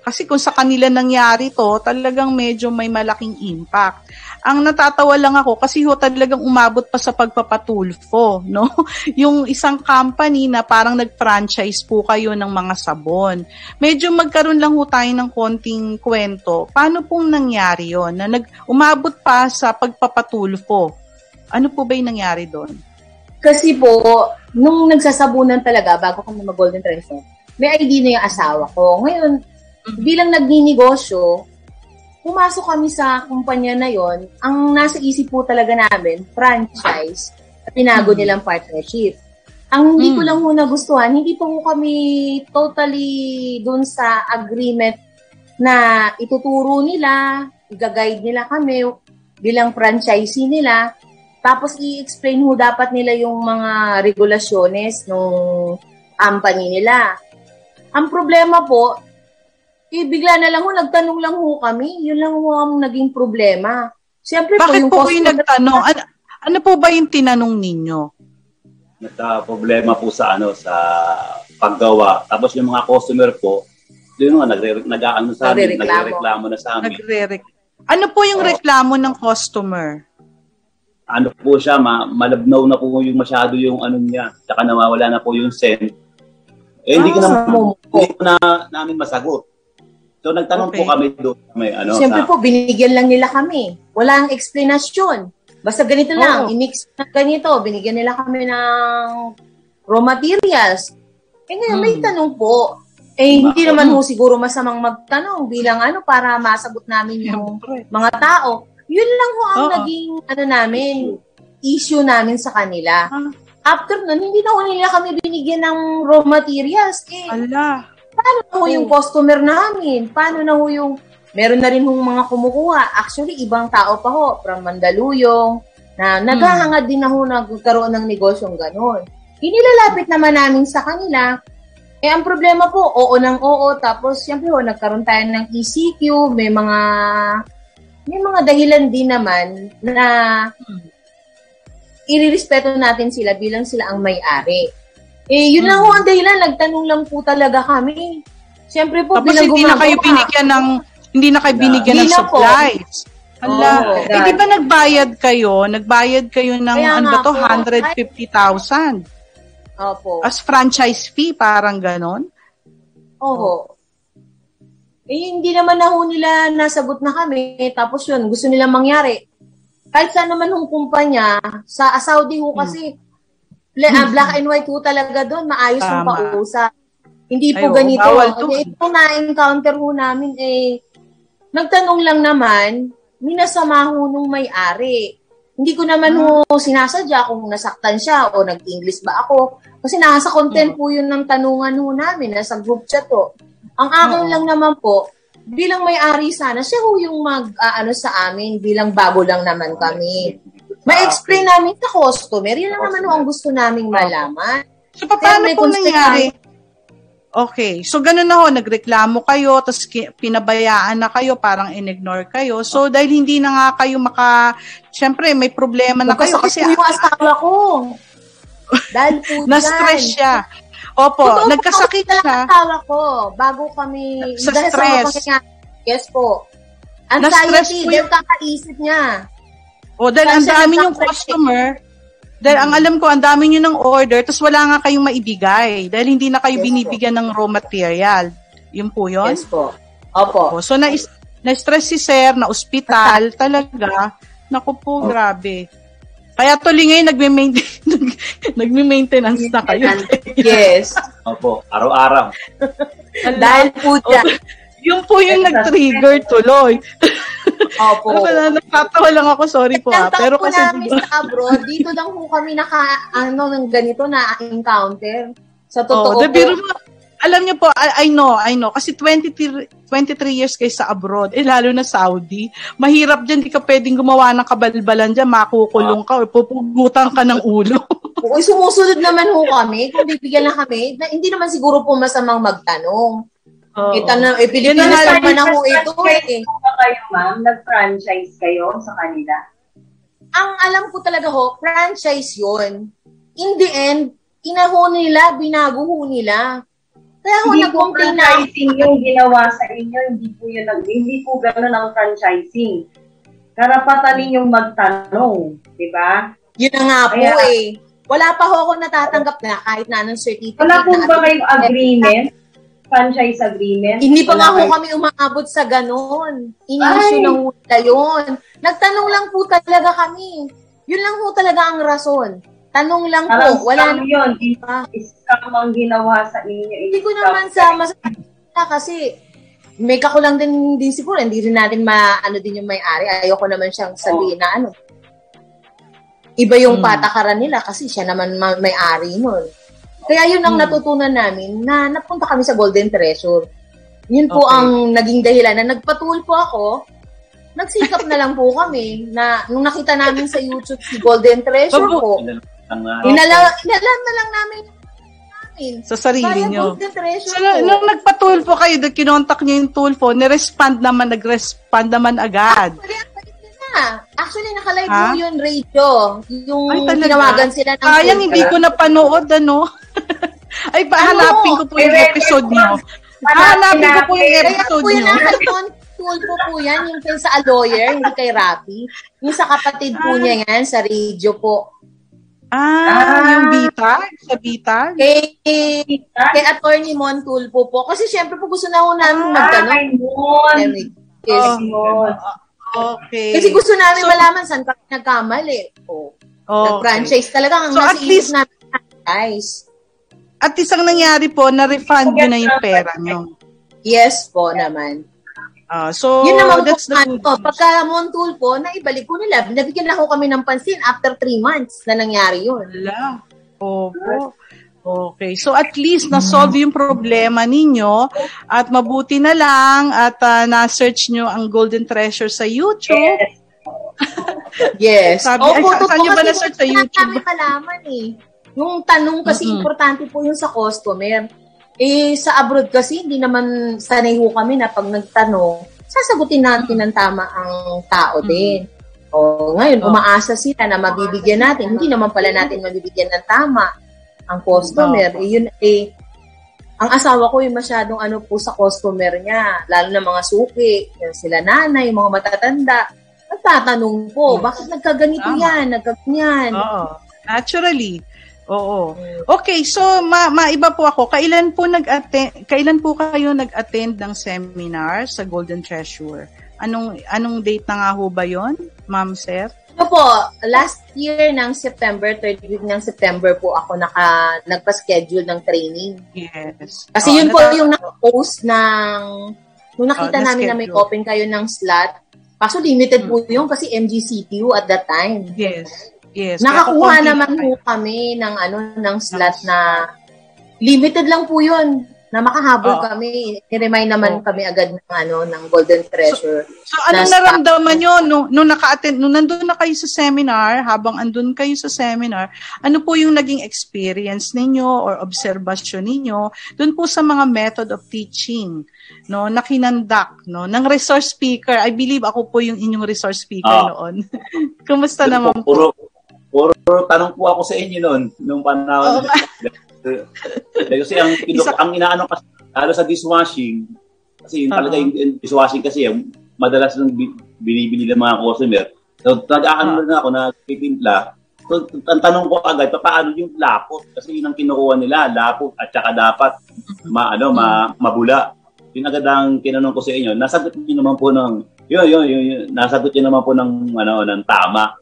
kasi kung sa kanila nangyari to, talagang medyo may malaking impact. Ang natatawa lang ako kasi ho talagang umabot pa sa pagpapatulfo, no? [laughs] Yung isang company na parang nag-franchise po kayo ng mga sabon. Medyo magkaroon lang ho tayo ng konting kwento. Paano pong nangyari yon na nag umabot pa sa pagpapatulfo? Ano po ba yung nangyari doon? Kasi po, nung nagsasabunan talaga, bago kami mag-Golden Treasure, may ID na yung asawa ko. Ngayon, mm-hmm. bilang nagninegosyo, pumasok kami sa kumpanya na yon, ang nasa isip po talaga namin, franchise, at pinago mm. nilang partnership. Ang hindi mm. ko lang muna gustuhan, hindi po kami totally dun sa agreement na ituturo nila, i-guide nila kami bilang franchisee nila, tapos i-explain mo dapat nila yung mga regulasyones ng company nila. Ang problema po, eh, bigla na lang ho, nagtanong lang ho kami. Yun lang ho ang naging problema. Siyempre Bakit po, yung po kayo nagtanong? Ano, ano po ba yung tinanong ninyo? Nagka-problema po sa ano sa paggawa. Tapos yung mga customer po, yun nga, nagre, nag-ano sa amin, nagre-reklamo na sa amin. Nagre ano po yung oh. reklamo ng customer? Ano po siya, ma- malabnaw na po yung masyado yung ano niya. Tsaka nawawala na po yung scent. Eh, hindi ah, ko na, hindi ko na namin masagot. So nagtanong okay. po kami doon. May, ano, Siyempre sa... po, binigyan lang nila kami. Walang explanation. Basta ganito oh. lang, i-mix na ganito. Binigyan nila kami ng raw materials. Eh ngayon, hmm. may tanong po. Eh, hindi naman ho siguro masamang magtanong bilang ano para masagot namin yung mga tao. Yun lang ho ang oh. naging ano namin, issue namin sa kanila. Huh? After nun, hindi na ho nila kami binigyan ng raw materials. Eh, Ala. Paano na ho yung customer namin? Paano na ho yung... Meron na rin hong mga kumukuha. Actually, ibang tao pa ho, from Mandaluyong, na naghahangad din na ho nagkaroon ng negosyong ganun. Inilalapit naman namin sa kanila. Eh, ang problema po, oo ng oo. Tapos, siyempre ho, nagkaroon tayo ng ECQ. May mga may mga dahilan din naman na hmm. irirespeto natin sila bilang sila ang may-ari. Eh, yun hmm. lang ho ang dahilan. Nagtanong lang po talaga kami. Siyempre po, Tapos hindi na kayo binigyan ng hindi na kayo binigyan ng supplies. Hala, oh, eh, di ba nagbayad kayo? Nagbayad kayo ng, Kaya ano ba to, 150,000? Opo. As franchise fee, parang ganon? Oo. Eh, hindi naman na ho nila nasagot na kami. Tapos yun, gusto nila mangyari. kahit saan naman hong kumpanya, sa Saudi ho kasi, hmm. Black and white ho talaga doon, maayos yung pausap. Hindi po Ay, ganito. Okay, ito na-encounter ho namin, eh, nagtanong lang naman, minasama ho nung may-ari. Hindi ko naman ho sinasadya kung nasaktan siya o nag-English ba ako. Kasi nasa content po yun ng tanungan ho namin, nasa group chat to. Ang akin lang naman po, bilang may-ari sana, siya ho yung mag, uh, ano sa amin, bilang bago lang naman kami. Ma-explain namin sa customer, yun lang naman ang gusto naming malaman. So, paano po nangyari? Okay. So, ganun na ho, nagreklamo kayo, tapos pinabayaan na kayo, parang in-ignore kayo. So, dahil hindi na nga kayo maka... Siyempre, may problema na kayo. Kasi yung asawa ko. [laughs] dahil po Na-stress siya. Opo, Totoo nagkasakit po, siya. asawa ko, bago kami... Sa stress. Ko yes po. Anxiety, dahil kakaisip niya. O, dahil ang dami yung customer, dahil ang alam ko, ang dami nyo ng order, tapos wala nga kayong maibigay. Dahil hindi na kayo yes, binibigyan po. ng raw material. Yun po yun? Yes po. Opo. O, so, na, na-stress si sir, na ospital, [laughs] talaga. Naku po, oh. grabe. Kaya tuloy ngayon, nagme-maintain, [laughs] nagme-maintenance na kayo. [laughs] yes. Opo, araw-araw. Dahil po dyan. Yung po yung nag-trigger tuloy. Opo. Wala, nakatawa lang ako, sorry po ha. Ah. Pero po kasi namin diba? sa abroad, dito lang po kami naka, ano, ng ganito na encounter. Sa totoo oh, po. Pero, alam niyo po, I, I know, I know. Kasi 23, 23 years kayo sa abroad, eh lalo na Saudi. Mahirap dyan, di ka pwedeng gumawa ng kabalbalan dyan, makukulong ka, or pupugutan ka ng ulo. [laughs] Uy, sumusunod naman ho kami. Kung bibigyan lang kami, na, hindi naman siguro po masamang magtanong. Oh. Ito na, eh, Pilipinas naman ako ito eh. Kayo, ma'am? Nag-franchise kayo sa kanila? Ang alam ko talaga ho, franchise yon. In the end, inaho nila, binago ho nila. Kaya ho, hindi po franchising yung ginawa sa inyo, hindi po yun, hindi po gano'n ang franchising. Karapatan ninyong magtanong, di ba? Yun na nga po eh. Wala pa ho ako natatanggap na kahit na anong certificate. Wala po ba kayong agreement? Franchise agreement. Hindi pa nga ho kami umaabot sa ganun. Inisyo ng hula yun. Nagtanong lang po talaga kami. Yun lang po talaga ang rason. Tanong lang Parang po. Wala na yun. Scam ang ginawa sa inyo. Hindi ko naman sa masakita kasi may kakulang din din siguro. Hindi rin natin maano din yung may-ari. Ayoko naman siyang sabihin oh. na ano. Iba yung hmm. patakaran nila kasi siya naman may-ari nun. Kaya yun ang hmm. natutunan namin na napunta kami sa Golden Treasure. Yun po okay. ang naging dahilan na nagpatulpo ako. Nagsikap na lang po kami na nung nakita namin sa YouTube si Golden Treasure po. Inala, inalam na lang namin namin. Sa sarili nyo. So, nung nagpatulpo kayo, kinontak nyo yung tulpo, nirespond naman, nag-respond naman agad. Actually, na. Actually, nakalive mo yun radio. Yung Ay, tinawagan sila ng Sayang, hindi ko napanood, ano? [laughs] Ay, pahanapin ko po yung episode nyo. Pahanapin ko po yung episode nyo. Kaya po yung tool po po yan, yung sa a lawyer, hindi kay Rapi. Yung sa kapatid po niya yan, sa radio po. Ah, ah, yung bitag? Sa bitag? Kay, kay Attorney Mon Tulpo po. Kasi syempre po gusto na ho namin ah, magtanong. Mon. Yes, Mon. Okay. Kasi gusto namin so, malaman saan kami nagkamali. Oh. Okay. Nag-franchise talaga ang so, nasa least, namin franchise. At isang nangyari po, na-refund nyo na yung pera nyo. Yes po naman. Uh, so, Yun naman that's po, the ano, pagka Montool po, naibalik ko nila. Nabigyan lang ako kami ng pansin after three months na nangyari yun. Wala. Opo. Okay. So at least na-solve yung problema ninyo at mabuti na lang at uh, na-search nyo ang Golden Treasure sa YouTube. Yes. yes. [laughs] Sabi, Opo, ay, saan nyo ba na-search sa YouTube? Kami malaman eh. Yung tanong kasi mm-hmm. importante po yung sa customer. Eh, sa abroad kasi, hindi naman sanay ho kami na pag nagtanong, sasagutin natin ng tama ang tao din. Mm-hmm. O ngayon, oh. umaasa sila na mabibigyan natin. Hindi naman pala natin mabibigyan ng tama ang customer. Oh. Eh, yun, eh, ang asawa ko yung masyadong ano po sa customer niya, lalo na mga suki, sila nanay, mga matatanda. Nagtatanong po, yes. bakit nagkaganito Tama. yan, nagkaganyan? Oo. Naturally. Oo. Mm. Okay, so ma maiba po ako. Kailan po nag-attend kailan po kayo nag-attend ng seminar sa Golden Treasure? Anong anong date na nga ho ba 'yon, Ma'am Sir? Ito po, last year ng September, third week ng September po ako naka, nagpa-schedule ng training. Yes. Kasi oh, yun po yung naka-post ng, nung nakita oh, namin na may open kayo ng slot, kaso limited hmm. po yun kasi MGCTU at that time. Yes. Yes. Nakakuha naman po kami ng ano ng slot na limited lang po yun na makahabol oh. kami. I-remind naman oh. kami agad ng ano ng Golden Treasure. So, so anong naramdaman nyo nung, nung naka-attend, nung nandun na kayo sa seminar, habang andun kayo sa seminar, ano po yung naging experience ninyo or observation ninyo dun po sa mga method of teaching no na kinandak no ng resource speaker I believe ako po yung inyong resource speaker oh. noon [laughs] kumusta naman po puro, puro tanong po ako sa inyo noon nung panahon oh, kasi ang, [laughs] Isa, ang inaano kasi, lalo sa dishwashing, kasi uh-huh. talaga yung, yung dishwashing kasi, yung madalas nang binibili ng mga customer. So, nag-aano uh-huh. na ako na pipintla. So, ang tanong ko agad, paano yung lapot? Kasi yun ang kinukuha nila, lapot at saka dapat ma, ano, ma, mabula. Yun agad ang kinanong ko sa inyo. Nasagot niyo naman po ng, yun, yun, yun, yun nasagot niyo naman po ng, ano, ng tama.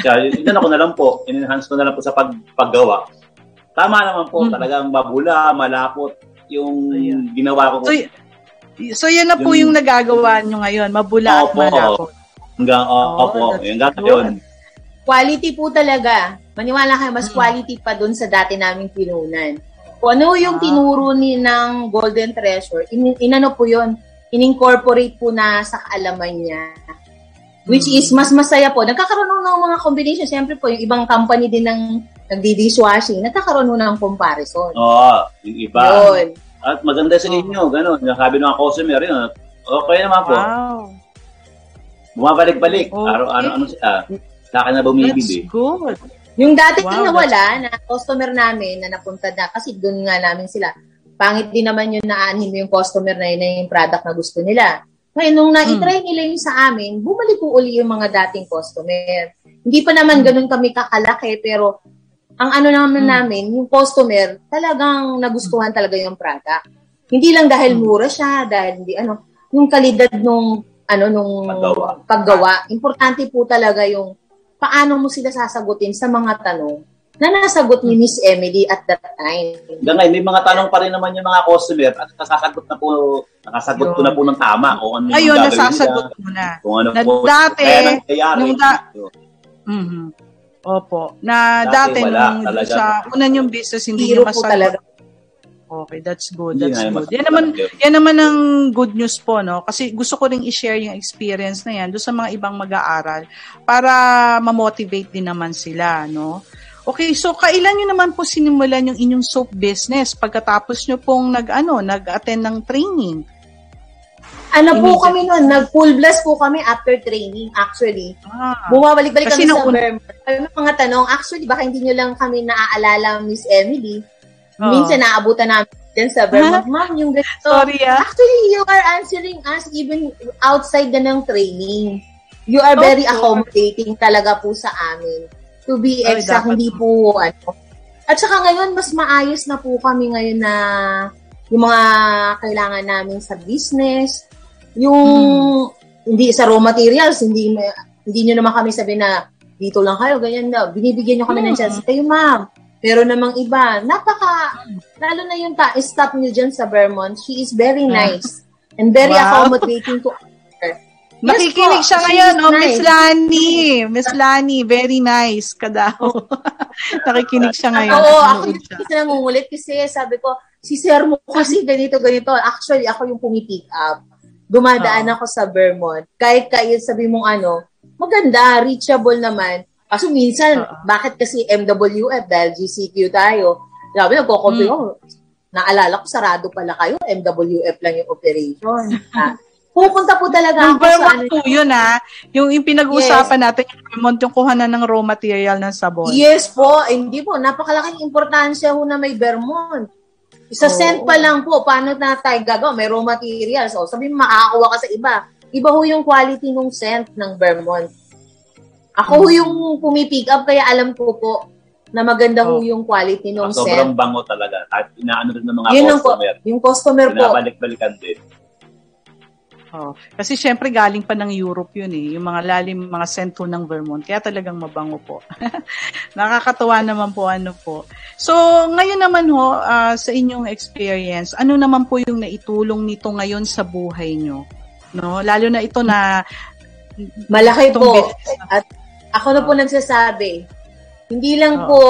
Kaya, yun ako na lang po, in-enhance ko na lang po sa pag, paggawa. Tama naman po, hmm. talagang mabula, malapot yung Ayan. ginawa ko. So, so yun na po yung, yung nagagawa nyo ngayon, mabula opo, at malapot. Hanggang, oh, oh, opo, hanggang ngayon. Quality po talaga. Maniwala kayo, mas hmm. quality pa dun sa dati naming pinunan. Kung ano yung ah. tinuro ni ng Golden Treasure, in, inano po yun, in-incorporate po na sa kaalaman niya. Which is, mas masaya po. Nagkakaroon ng mga combination. Siyempre po, yung ibang company din ng nagdi-dishwashing, nagkakaroon mo ng comparison. Oo, yung iba. Yun. At maganda sa inyo, gano'n. Yung sabi ng customer, yun, okay naman po. Wow. Bumabalik-balik. Okay. Araw, ano, ano siya. Sa akin na bumibili. That's good. Yung dati wow, nawala, na customer namin na napunta na, kasi doon nga namin sila, pangit din naman yung naanin yung customer na yun na yung product na gusto nila. Ngayon, nung na-try hmm. nila yung sa amin, bumalik po uli yung mga dating customer. Hindi pa naman hmm. ganun kami kakalaki, pero ang ano naman hmm. namin, yung customer, talagang nagustuhan talaga yung product. Hindi lang dahil mura siya, dahil hindi ano, yung kalidad nung ano nung paggawa. paggawa. Importante po talaga yung paano mo sila sasagutin sa mga tanong na nasagot ni Miss Emily at that time. Hanggang may mga tanong pa rin naman yung mga customer at nasasagot na po, nakasagot ko na po ng tama kung ano Ayun, nasasagot mo na. Kung ano na po, dati, nung da, mm-hmm. Opo. Na dati, dati wala, nung sa una yung business, hindi Hero niya masagot. Okay, that's good. That's good. Yan naman, yan naman ang good news po, no? Kasi gusto ko ring i-share yung experience na yan doon sa mga ibang mag-aaral para ma-motivate din naman sila, no? Okay, so kailan nyo naman po sinimulan yung inyong soap business pagkatapos nyo pong nag, ano, nag-attend ng training? Ano po kami noon, nag-full blast po kami after training actually. Ah, Bumabalik-balik kami sa Vermont. Kami mga tanong, actually baka hindi nyo lang kami naaalala Miss Emily. Oh. Minsan naabutan namin din sa Vermont. Huh? Ma'am, yung ganito. Sorry ah. Actually, you are answering us even outside na ng training. You are very okay. accommodating talaga po sa amin. To be exact, hindi po ano. At saka ngayon, mas maayos na po kami ngayon na yung mga kailangan namin sa business, yung hmm. hindi sa raw materials, hindi hindi niyo naman kami sabi na dito lang kayo, ganyan na. Binibigyan niyo kami hmm. ng chance. Kayo, ma'am. Pero namang iba, napaka, lalo na yung ta- stop niyo dyan sa Vermont, she is very hmm. nice and very wow. accommodating to her. Nakikinig siya ngayon, oh, nice. Miss Lani. Miss Lani, very nice ka daw. [laughs] Nakikinig siya ngayon. Oo, ako yung kasi nangungulit kasi sabi ko, si sir mo kasi ganito, ganito. Actually, ako yung pumipick up dumadaan oh. ako sa Vermont. Kahit kayo sabi mong ano, maganda, reachable naman. Kaso minsan, uh-huh. bakit kasi MWF dahil GCQ tayo? Sabi, nagko-copy mm. ko. Naalala ko, sarado pala kayo. MWF lang yung operation. [laughs] Pupunta po talaga ako Vermont sa ano. po yun ha. Yung, yung pinag-uusapan yes. natin, yung Vermont, yung kuhanan ng raw material ng sabon. Yes po. Eh, hindi po. Napakalaking importansya ho na may Vermont. Sa oh. scent pa lang po, paano na tayo gagawa? May raw materials. O, sabi mo, makakakuha ka sa iba. Iba ho yung quality ng scent ng Vermont. Ako hmm. ho yung pumipick up, kaya alam ko po na maganda oh. ho yung quality ng scent. Sobrang bango talaga. At inaano rin ng mga Yun customer. Po, yung customer po. Pinabalik-balikan din. Oh, kasi syempre galing pa ng Europe yun eh, yung mga lalim, mga sentro ng Vermont. Kaya talagang mabango po. [laughs] Nakakatuwa naman po ano po. So, ngayon naman ho, uh, sa inyong experience, ano naman po yung naitulong nito ngayon sa buhay nyo? No? Lalo na ito na malaki po. At ako na po nagsasabi, hindi lang oh. po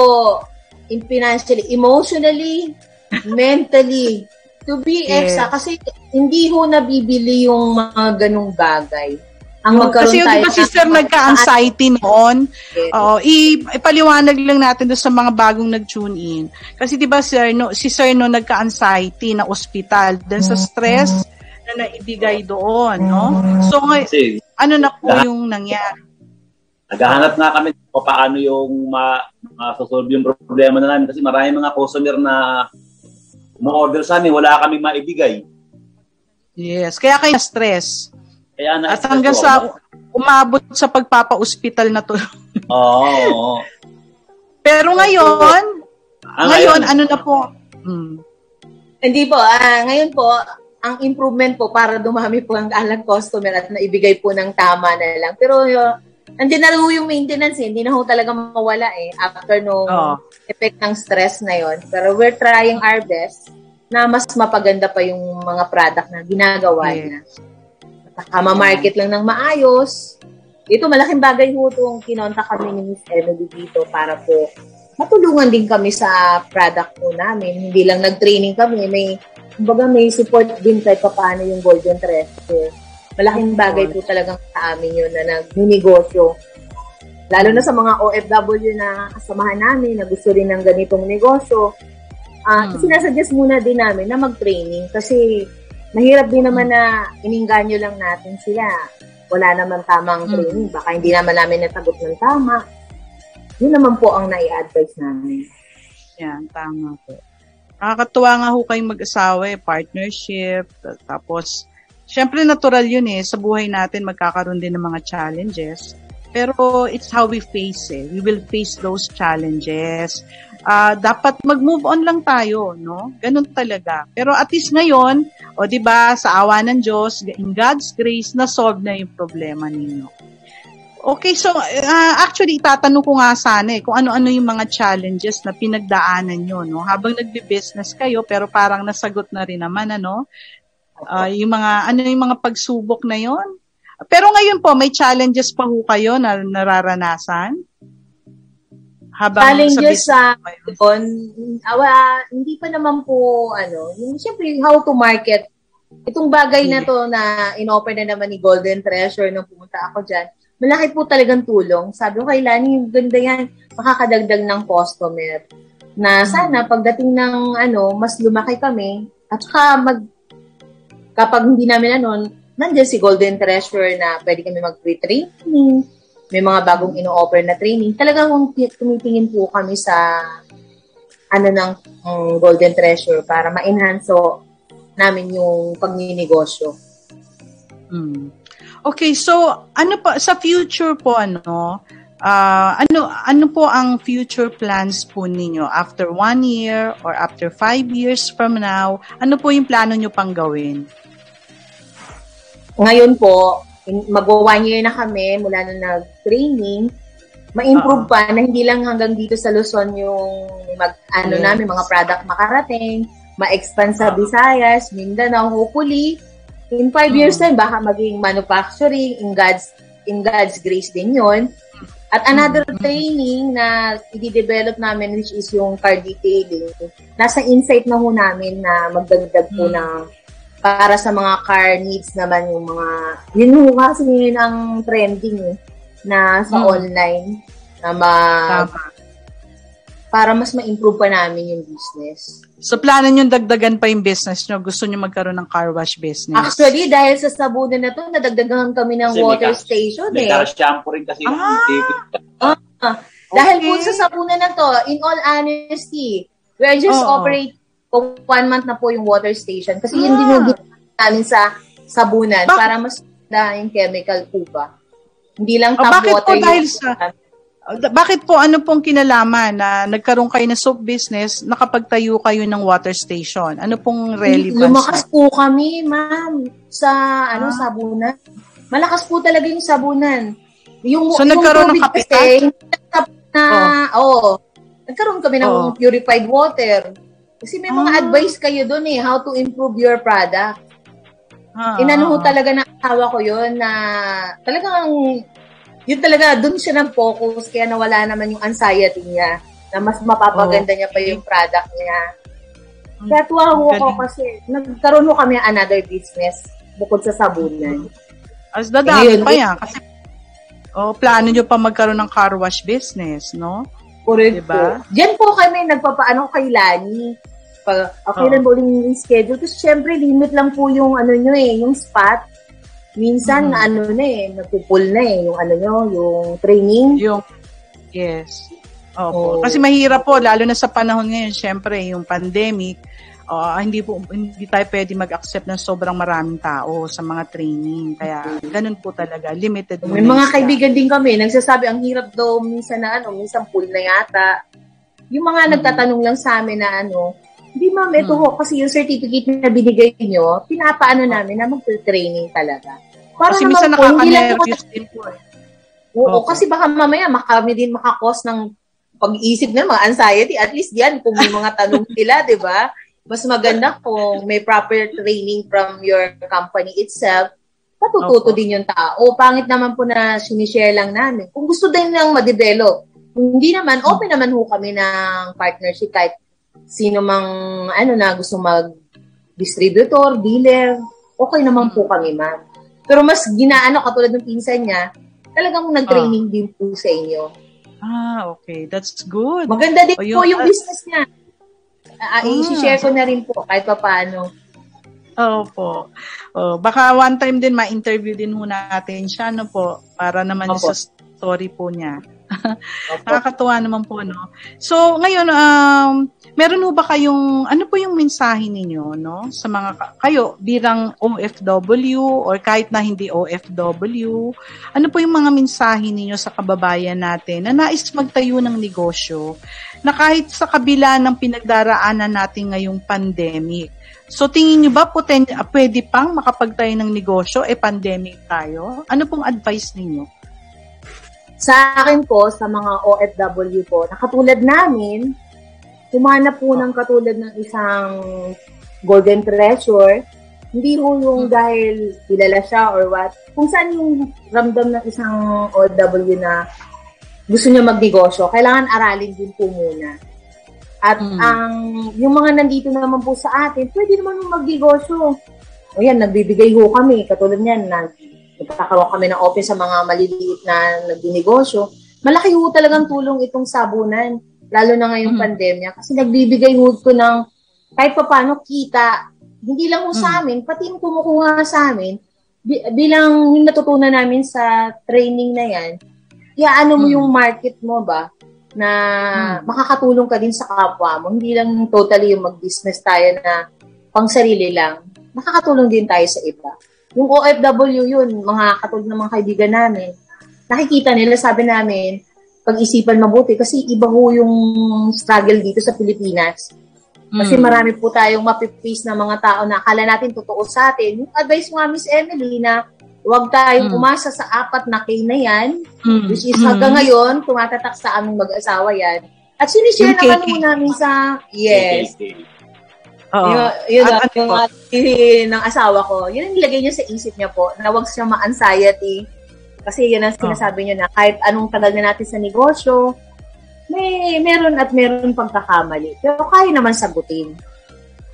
in financially, emotionally, [laughs] mentally, to be yes. extra. Kasi hindi ho nabibili yung mga ganong bagay. Ang magkaroon Kasi tayo Kasi sister nagka-anxiety noon. Yes. Oo, ipaliwanag lang natin do sa mga bagong nag-tune in. Kasi 'di ba sir, no, si sir no nagka-anxiety na ospital dahil sa stress na naibigay doon, no? So Kasi, ano na po yung nangyari? Naghahanap nga kami kung paano yung ma, ma-solve yung problema na namin kasi maraming mga customer na mo-order sa amin, wala kami maibigay. Yes, kaya kayo na-stress. Kaya na At hanggang sa umabot sa pagpapa-hospital na to. Oo. Oh, [laughs] Pero ngayon, ah, ngayon, ano na po? Hmm. Hindi po, ah, ngayon po, ang improvement po para dumami po ang alang customer at naibigay po ng tama na lang. Pero uh, andyan na yung maintenance eh. Hindi na ho talaga mawala eh after no oh. effect ng stress na yon. Pero we're trying our best na mas mapaganda pa yung mga product na ginagawa yes. niya. At market lang ng maayos. Ito, malaking bagay po itong kinonta kami ni Miss Emily dito para po matulungan din kami sa product po namin. Hindi lang nag-training kami, may kumbaga may support din kahit paano yung Golden Treasure. Malaking bagay po talagang sa amin yun na nag-negosyo. Lalo na sa mga OFW na kasamahan namin na gusto rin ng ganitong negosyo uh, hmm. sinasuggest muna din namin na mag-training kasi mahirap din naman na ininganyo lang natin sila. Wala naman tamang hmm. training. Baka hindi naman namin natagot ng tama. Yun naman po ang nai-advise namin. Yan, tama po. Nakakatuwa nga ho kayong mag-asawa eh, partnership, tapos, syempre natural yun eh, sa buhay natin magkakaroon din ng mga challenges. Pero it's how we face it. We will face those challenges uh, dapat mag-move on lang tayo, no? Ganun talaga. Pero at least ngayon, o 'di ba, sa awa ng Diyos, in God's grace, na solve na yung problema ninyo. Okay, so uh, actually itatanong ko nga sana eh kung ano-ano yung mga challenges na pinagdaanan nyo, no? Habang nagbe-business kayo pero parang nasagot na rin naman ano. Uh, yung mga ano yung mga pagsubok na yon. Pero ngayon po may challenges pa ho kayo na nararanasan? habang challenges sa doon, awa, hindi pa naman po, ano, yung siyempre, how to market. Itong bagay na to na in-offer na naman ni Golden Treasure nung pumunta ako dyan, malaki po talagang tulong. Sabi ko kay Lani, ganda yan, makakadagdag ng customer. Na sana pagdating ng ano, mas lumaki kami, at saka mag, kapag hindi namin ano, nandiyan si Golden Treasure na pwede kami mag-pre-training, may mga bagong ino-offer na training, talagang tumitingin po kami sa ano ng um, Golden Treasure para ma-enhance namin yung pagninegosyo. Hmm. Okay, so ano pa sa future po ano uh, ano ano po ang future plans po ninyo after one year or after five years from now? Ano po yung plano nyo pang gawin? Ngayon po, mag one year na kami mula na nag-training, ma-improve uh-huh. pa na hindi lang hanggang dito sa Luzon yung mag, ano yes. namin, mga product makarating, ma-expand sa uh-huh. Visayas, Mindanao, hopefully, in five uh-huh. years time, baka maging manufacturing, in God's, in God's grace din yon At another uh-huh. training na i-develop namin, which is yung car detailing, nasa insight na ho namin na magdagdag po uh-huh. ng para sa mga car needs naman yung mga, yun yung kasi yun ang trending eh, na sa hmm. online, na ma, Tama. para mas ma-improve pa namin yung business. So, plano nyo dagdagan pa yung business nyo? Gusto nyo magkaroon ng car wash business? Actually, dahil sa sabunan na to, nadagdagan kami ng kasi water may station may eh. May shampoo rin kasi. Ah, ah, ah. Dahil po sa sabunan na to, in all honesty, we're just oh. operate kung one month na po yung water station. Kasi ah. yun din yung namin sa sabunan Bak- para mas na yung chemical po ba. Hindi lang tap oh, bakit water po dahil sa Bakit po, ano pong kinalaman na nagkaroon kayo ng soap business, nakapagtayo kayo ng water station? Ano pong relevance? Lumakas po kami, ma'am, sa ano, ah. sabunan. Malakas po talaga yung sabunan. Yung, so, yung nagkaroon ng kapital? na, oh. oh, nagkaroon kami ng oh. purified water. Kasi may mga ah. advice kayo doon eh, how to improve your product. Ah, Inano ah, talaga na asawa ko yun na talagang yun talaga, dun siya ng focus, kaya nawala naman yung anxiety niya, na mas mapapaganda oh. niya pa yung product niya. Kaya tuwa ko ko kasi nagkaroon mo kami another business bukod sa sabunan. As dadami pa yan. Kasi, oh, plano nyo pa magkaroon ng car wash business, no? Correct diba? po. Diyan po kami nagpapaano kay Lani. Pag, okay oh. po yung schedule. Kasi syempre, limit lang po yung ano nyo eh, yung spot. Minsan, mm-hmm. ano na eh, nagpupul na eh, yung ano nyo, yung training. Yung, yes. Opo. Oh. Kasi mahirap po, lalo na sa panahon ngayon, syempre, yung pandemic, uh, hindi po hindi tayo pwede mag-accept ng sobrang maraming tao sa mga training. Kaya ganun po talaga, limited May mga isa. kaibigan din kami, nagsasabi ang hirap daw minsan na ano, minsan full na yata. Yung mga hmm. nagtatanong lang sa amin na ano, hindi ma'am, ito hmm. ho, kasi yung certificate na binigay nyo, pinapaano namin na mag-training talaga. Para kasi minsan nakaka-nervous din po. Eh. Oo, okay. kasi baka mamaya makami din makakos ng pag-iisip ng mga anxiety. At least yan, kung may mga tanong [laughs] sila, di ba? Mas maganda kung may proper training from your company itself, patututo okay. din yung tao. Pangit naman po na sinishare lang namin. Kung gusto din lang ma-develop, hindi naman, open naman ho kami ng partnership kahit sino mang ano na gusto mag distributor, dealer, okay naman po kami ma'am. Pero mas ginaano katulad ng pinsan niya, talagang nag-training ah. din po sa inyo. Ah, okay. That's good. Maganda din o, yung, po yung business niya. Uh, ah. I-share ko na rin po kahit pa paano. Opo. Oh, baka one time din ma-interview din ho natin siya no po para naman Opo. sa story po niya. Nakakatuwa naman po, no? So, ngayon, um, meron ho ba kayong, ano po yung mensahe ninyo, no? Sa mga, kayo, bilang OFW or kahit na hindi OFW, ano po yung mga mensahe ninyo sa kababayan natin na nais magtayo ng negosyo na kahit sa kabila ng pinagdaraanan natin ngayong pandemic, So tingin niyo ba poten- pwede pang makapagtayo ng negosyo eh pandemic tayo? Ano pong advice ninyo? Sa akin po, sa mga OFW po, na katulad namin, humanap po ng katulad ng isang golden treasure, hindi ho yung hmm. dahil kilala siya or what. Kung saan yung ramdam ng isang OFW na gusto niya magnegosyo, kailangan aralin din po muna. At mm. ang yung mga nandito naman po sa atin, pwede naman magnegosyo. O yan, nagbibigay ho kami. Katulad niyan, na nagkakaroon kami ng open sa mga maliliit na nagdinegosyo, malaki ho talagang tulong itong sabunan, lalo na ngayong mm-hmm. pandemya, kasi nagbibigay ho ko ng kahit pa paano kita, hindi lang ho mm-hmm. sa amin, pati yung kumukuha sa amin, bilang yung natutunan namin sa training na yan, iaano mo mm-hmm. yung market mo ba, na mm-hmm. makakatulong ka din sa kapwa mo. Hindi lang totally yung mag-business tayo na pang sarili lang. Makakatulong din tayo sa iba. Yung OFW yun, mga katulad ng mga kaibigan namin, nakikita nila, sabi namin, pag-isipan mabuti kasi iba ho yung struggle dito sa Pilipinas. Kasi mm. marami po tayong mapipace na mga tao na akala natin totoo sa atin. Yung advice nga, Miss Emily, na huwag tayong mm. umasa sa apat na K na yan, mm. which is hanggang mm. ngayon, tumatatak sa aming mag-asawa yan. At sinishare naman mo namin sa, yes, Oo. Yun, yun at, at, yung ate ng asawa ko, yun ang nilagay niya sa isip niya po, na huwag siya ma-anxiety. Kasi yun ang sinasabi niya na kahit anong tagal na natin sa negosyo, may meron at meron pagkakamali. Pero kaya naman sagutin.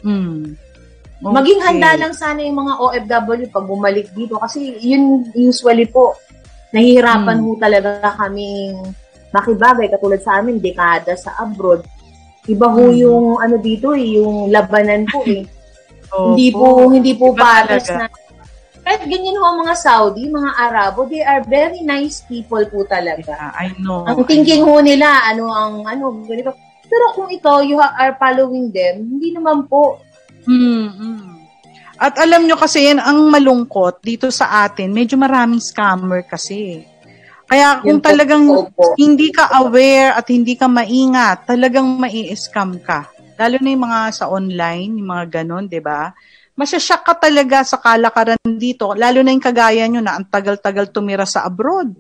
Hmm. Okay. Maging handa lang sana yung mga OFW pag bumalik dito. Kasi yun usually po, nahihirapan hmm. ho talaga kaming makibagay. Katulad sa amin, dekada sa abroad Iba ho hmm. yung ano dito eh, yung labanan po eh. oh, hindi po, po hindi po pares na kahit ganyan ho ang mga Saudi, mga Arabo, they are very nice people po talaga. Yeah, I know. Ang thinking ho nila, ano ang, ano, ganito. Pero kung ikaw, you are following them, hindi naman po. Mm-hmm. At alam nyo kasi yan, ang malungkot dito sa atin, medyo maraming scammer kasi. Kaya kung talagang hindi ka aware at hindi ka maingat, talagang mai-scam ka. Lalo na yung mga sa online, yung mga ganon, di ba? Masyasyak ka talaga sa kalakaran dito, lalo na yung kagaya nyo na ang tagal-tagal tumira sa abroad.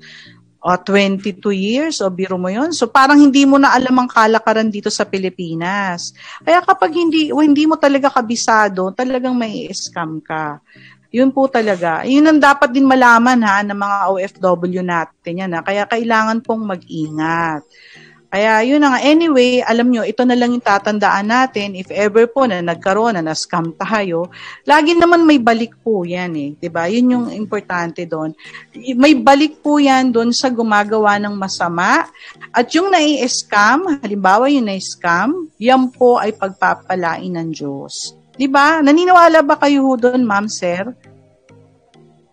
O 22 years, o biro mo yun. So parang hindi mo na alam ang kalakaran dito sa Pilipinas. Kaya kapag hindi, o hindi mo talaga kabisado, talagang may scam ka. Yun po talaga. Yun ang dapat din malaman ha ng mga OFW natin yan ha. Kaya kailangan pong mag-ingat. Kaya yun na nga. Anyway, alam nyo, ito na lang yung tatandaan natin. If ever po na nagkaroon na na-scam tayo, lagi naman may balik po yan eh. ba diba? Yun yung importante doon. May balik po yan doon sa gumagawa ng masama. At yung nai-scam, halimbawa yung na-scam, yan po ay pagpapalain ng Diyos. 'Di ba? Naniniwala ba kayo doon, ma'am, sir?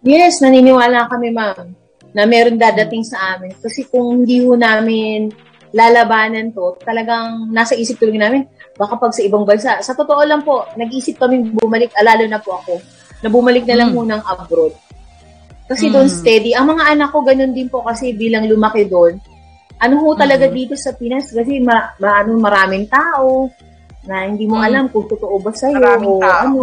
Yes, naniniwala kami, ma'am, na meron dadating sa amin. Kasi kung hindi ho namin lalabanan to, talagang nasa isip tuloy namin, baka pag sa ibang bansa. Sa totoo lang po, nag-isip kami bumalik, alalo na po ako, na bumalik na lang mm. ng abroad. Kasi mm. doon steady. Ang mga anak ko, ganun din po kasi bilang lumaki doon. Ano ho talaga mm. dito sa Pinas? Kasi ma, ma, ano, maraming tao, na hindi mo hmm. alam kung totoo ba sa'yo Maraming o tao. ano.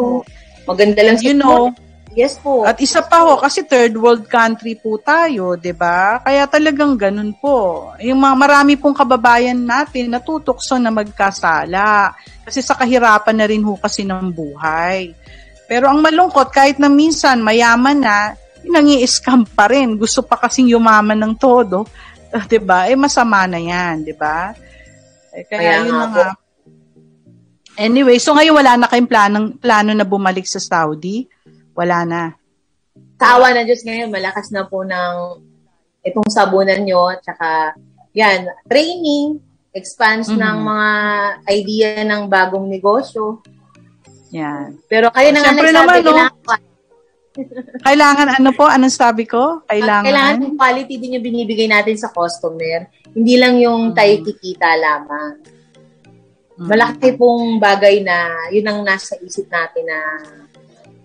Maganda lang you know, Yes po. At isa pa ho, kasi third world country po tayo, 'di ba? Kaya talagang ganun po. Yung mga marami pong kababayan natin natutokso na magkasala kasi sa kahirapan na rin ho kasi ng buhay. Pero ang malungkot kahit na minsan mayaman na, nangi-scam pa rin. Gusto pa kasing yumaman ng todo, [laughs] 'di ba? Eh masama na 'yan, 'di ba? Eh, kaya, kaya yun nga, nga Anyway, so ngayon wala na kayong planong, plano na bumalik sa Saudi? Wala na. Kaawa na Diyos ngayon, malakas na po ng itong sabunan nyo, tsaka yan, training, expanse mm-hmm. ng mga idea ng bagong negosyo. Yan. Pero kayo na nga nagsabi, naman, no? kailangan, [laughs] kailangan ano po? Anong sabi ko? Kailangan? Kailangan yung quality din yung binibigay natin sa customer. Hindi lang yung tayo kikita lamang. Malaki pong bagay na yun ang nasa isip natin na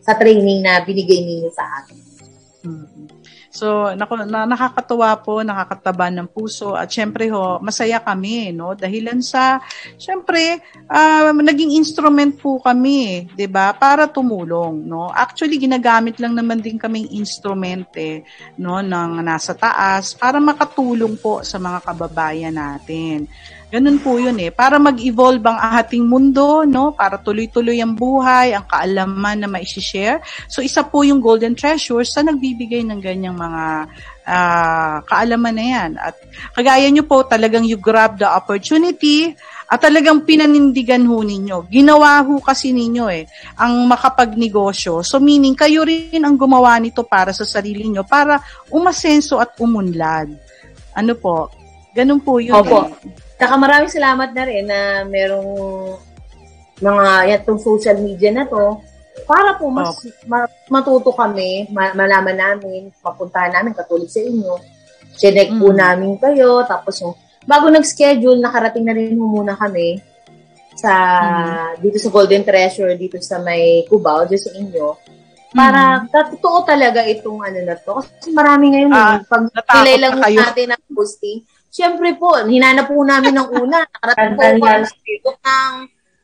sa training na binigay ninyo sa akin. Mm-hmm. So, naku, na, nakakatuwa po, nakakataba ng puso at syempre ho, masaya kami, no? Dahilan sa syempre uh, naging instrument po kami, 'di ba? Para tumulong, no? Actually ginagamit lang naman din kaming instrument eh, no, ng nasa taas para makatulong po sa mga kababayan natin. Ganun po yun eh. Para mag-evolve ang ating mundo, no? Para tuloy-tuloy ang buhay, ang kaalaman na mai-share. So, isa po yung Golden Treasures sa nagbibigay ng ganyang mga uh, kaalaman na yan. At kagaya nyo po, talagang you grab the opportunity at talagang pinanindigan ho ninyo. Ginawa ho kasi ninyo eh, ang makapagnegosyo. So meaning, kayo rin ang gumawa nito para sa sarili nyo, para umasenso at umunlad. Ano po? Ganun po yun. Opo. Eh. Saka maraming salamat na rin na merong mga yan, itong social media na to para po mas okay. ma- matuto kami, ma- malaman namin, mapuntahan namin katulad sa inyo. Chinek mm. po namin kayo, tapos yung bago nag-schedule, nakarating na rin muna kami sa mm. dito sa Golden Treasure, dito sa may Cubao, dito sa inyo. Para mm. totoo talaga itong ano na to. Kasi marami ngayon, ah, pag lang natin ang posting, Siyempre po, hinanap po namin ng una. Nakarating po po ng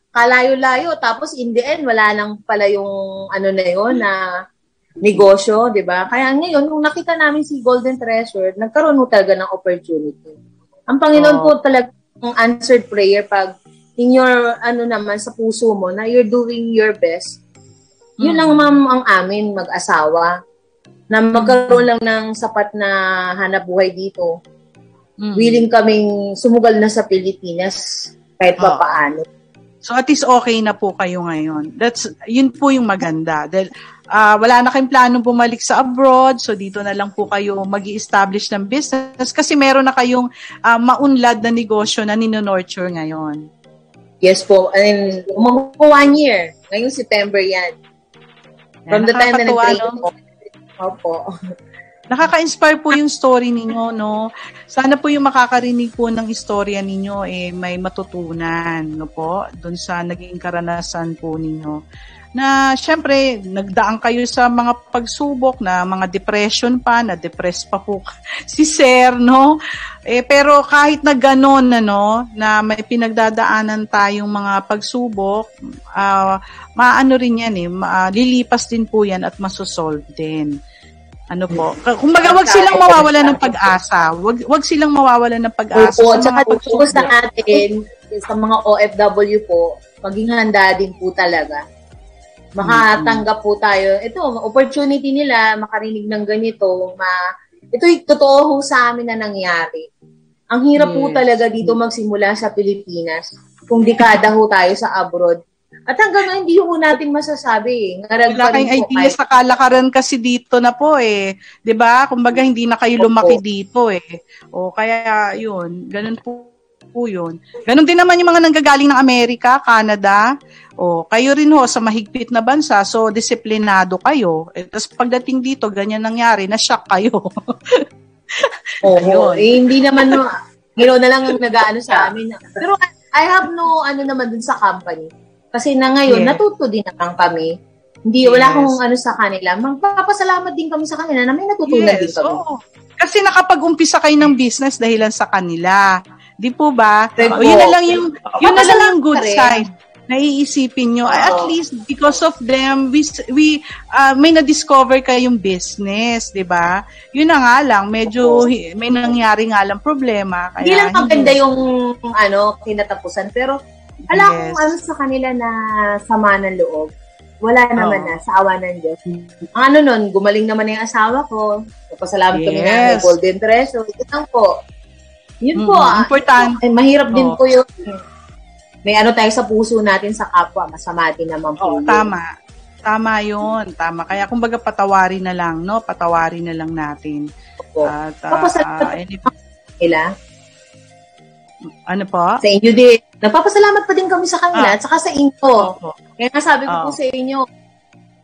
kalayo-layo. Tapos in the end, wala lang pala yung ano na yun na negosyo, di ba? Kaya ngayon, nung nakita namin si Golden Treasure, nagkaroon mo talaga ng opportunity. Ang Panginoon oh. po talaga ang answered prayer pag in your, ano naman, sa puso mo, na you're doing your best. Yun mm. lang, ma'am, ang amin, mag-asawa. Na magkaroon lang ng sapat na hanap buhay dito mm willing kaming sumugal na sa Pilipinas kahit pa oh. paano. So at least okay na po kayo ngayon. That's yun po yung maganda. Dahil uh, wala na kayong plano bumalik sa abroad, so dito na lang po kayo magi establish ng business kasi meron na kayong uh, maunlad na negosyo na nino-nurture ngayon. Yes po. And po one year. Ngayong September yan. From the time na nag-train no? po. Opo. [laughs] Nakaka-inspire po yung story ninyo, no? Sana po yung makakarinig po ng istorya ninyo eh may matutunan, no po, doon sa naging karanasan po ninyo. Na syempre, nagdaan kayo sa mga pagsubok na mga depression pa, na depressed pa po [laughs] si Sir, no? Eh, pero kahit na ganon, ano, na may pinagdadaanan tayong mga pagsubok, uh, maano rin yan eh, ma- lilipas din po yan at masosolve din. Ano po? Kumbaga, wag silang mawawala ng pag-asa. Wag, wag silang mawawala ng pag-asa. Opo, tsaka focus na natin sa mga OFW po, maging handa din po talaga. Makatanggap po tayo. Ito, opportunity nila, makarinig ng ganito, ma ito yung totoo ho sa amin na nangyari. Ang hirap yes. po talaga dito magsimula sa Pilipinas. Kung dekada ho tayo sa abroad, at hanggang ngayon, hindi ko natin masasabi. Eh. Ngarag Wala kayong idea sa kalakaran kasi dito na po eh. ba diba? Kumbaga, hindi na kayo lumaki Opo. dito eh. O kaya, yun. Ganun po po yun. Ganon din naman yung mga nanggagaling ng Amerika, Canada. O, kayo rin ho sa mahigpit na bansa, so disiplinado kayo. E, Tapos pagdating dito, ganyan nangyari, na-shock kayo. [laughs] Oo, eh, hindi naman, no, ginaw [laughs] na lang nag-ano sa amin. Pero I have no, ano naman dun sa company kasi na ngayon, yes. natuto din naman kami. Hindi, yes. wala akong ano sa kanila. Magpapasalamat din kami sa kanila na may natutunan yes. din kami. Oo. Kasi nakapag-umpisa kayo ng business dahilan sa kanila. Di po ba? O yun na lang yung, yun na lang yung good side naiisipin nyo. Uh, At least because of them, we, we uh, may na-discover kayong business, di ba? Yun na nga lang, medyo may nangyari nga lang problema. Kaya hindi lang maganda yung ano, kinatapusan, pero ala yes. kung ano sa kanila na sama ng loob. Wala naman oh. na, sa awa ng Diyos. Ang ano nun, gumaling naman yung asawa ko. Napasalamat yes. kami na Golden Treasure. Ito lang po. Yun mm, po. Ah. Important. Ay, mahirap oh. din po yun. May ano tayo sa puso natin sa kapwa. Masama din naman po. Oh, tama. Tama yun. Tama. Kaya kumbaga patawarin na lang, no? Patawarin na lang natin. Opo. At, uh, Tapos, uh, anything, nila. Ano po? Sa inyo din. Nagpapasalamat pa din kami sa kanila ah. at saka sa inyo. Oh. Kaya nasabi ko oh. po sa inyo,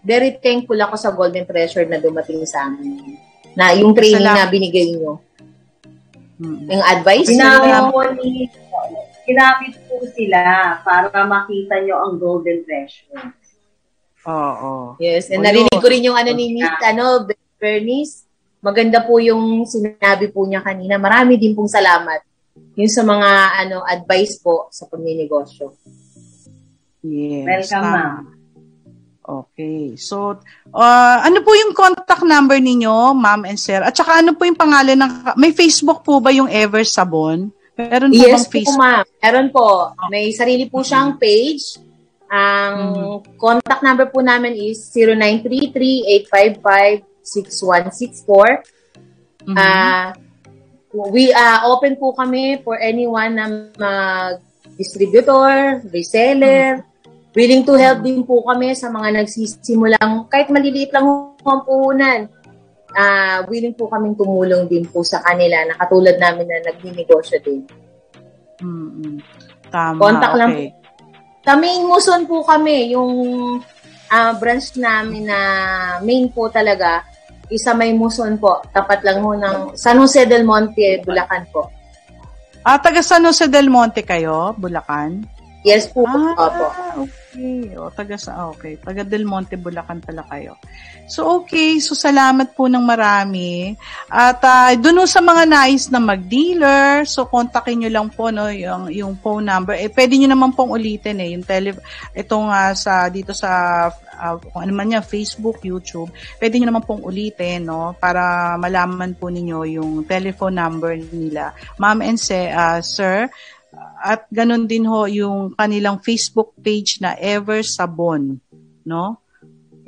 very thankful ako sa Golden Treasure na dumating sa amin. Na yung training Salamat. na binigay nyo. Mm-hmm. Yung advice ni ginamit po sila para makita nyo ang Golden Treasure. Oo. Oh, Yes, and oh, narinig ko rin yung ano ni Miss, ano, Bernice. Maganda po yung sinabi po niya kanina. Marami din pong salamat yung sa mga ano advice po sa pagninegosyo. Yes. Welcome, ah. ma'am. Okay. So, uh, ano po yung contact number ninyo, ma'am and sir? At saka ano po yung pangalan ng... May Facebook po ba yung Ever Sabon? Meron po yes, bang Facebook? po, ma'am. Meron po. May sarili po siyang page. Ang mm-hmm. contact number po namin is 0933-855-6164. Mm-hmm. Uh, we uh, open po kami for anyone na mag-distributor, reseller. Willing to help din po kami sa mga nagsisimulang, kahit maliliit lang ang puhunan. Uh, willing po kaming tumulong din po sa kanila na katulad namin na nagninegosyo din. Mm-hmm. Tama, Contact okay. lang po. Kaming Muson po kami, yung uh, branch namin na main po talaga isa may Muson po. Tapat lang ho ng San Jose del Monte, Bulacan po. Ah, taga San Jose del Monte kayo, Bulacan? Yes po. Ah, okay. O, taga sa, okay. Taga Del Monte, Bulacan pala kayo. So, okay. So, salamat po ng marami. At uh, doon sa mga nais na mag-dealer, so, kontakin nyo lang po no, yung, yung phone number. Eh, pwede nyo naman pong ulitin eh, yung tele, itong uh, sa, dito sa uh, kung ano man yan, Facebook, YouTube, pwede nyo naman pong ulitin, no, para malaman po ninyo yung telephone number nila. Ma'am and say, uh, sir, at ganun din ho yung kanilang Facebook page na Ever Sabon, no?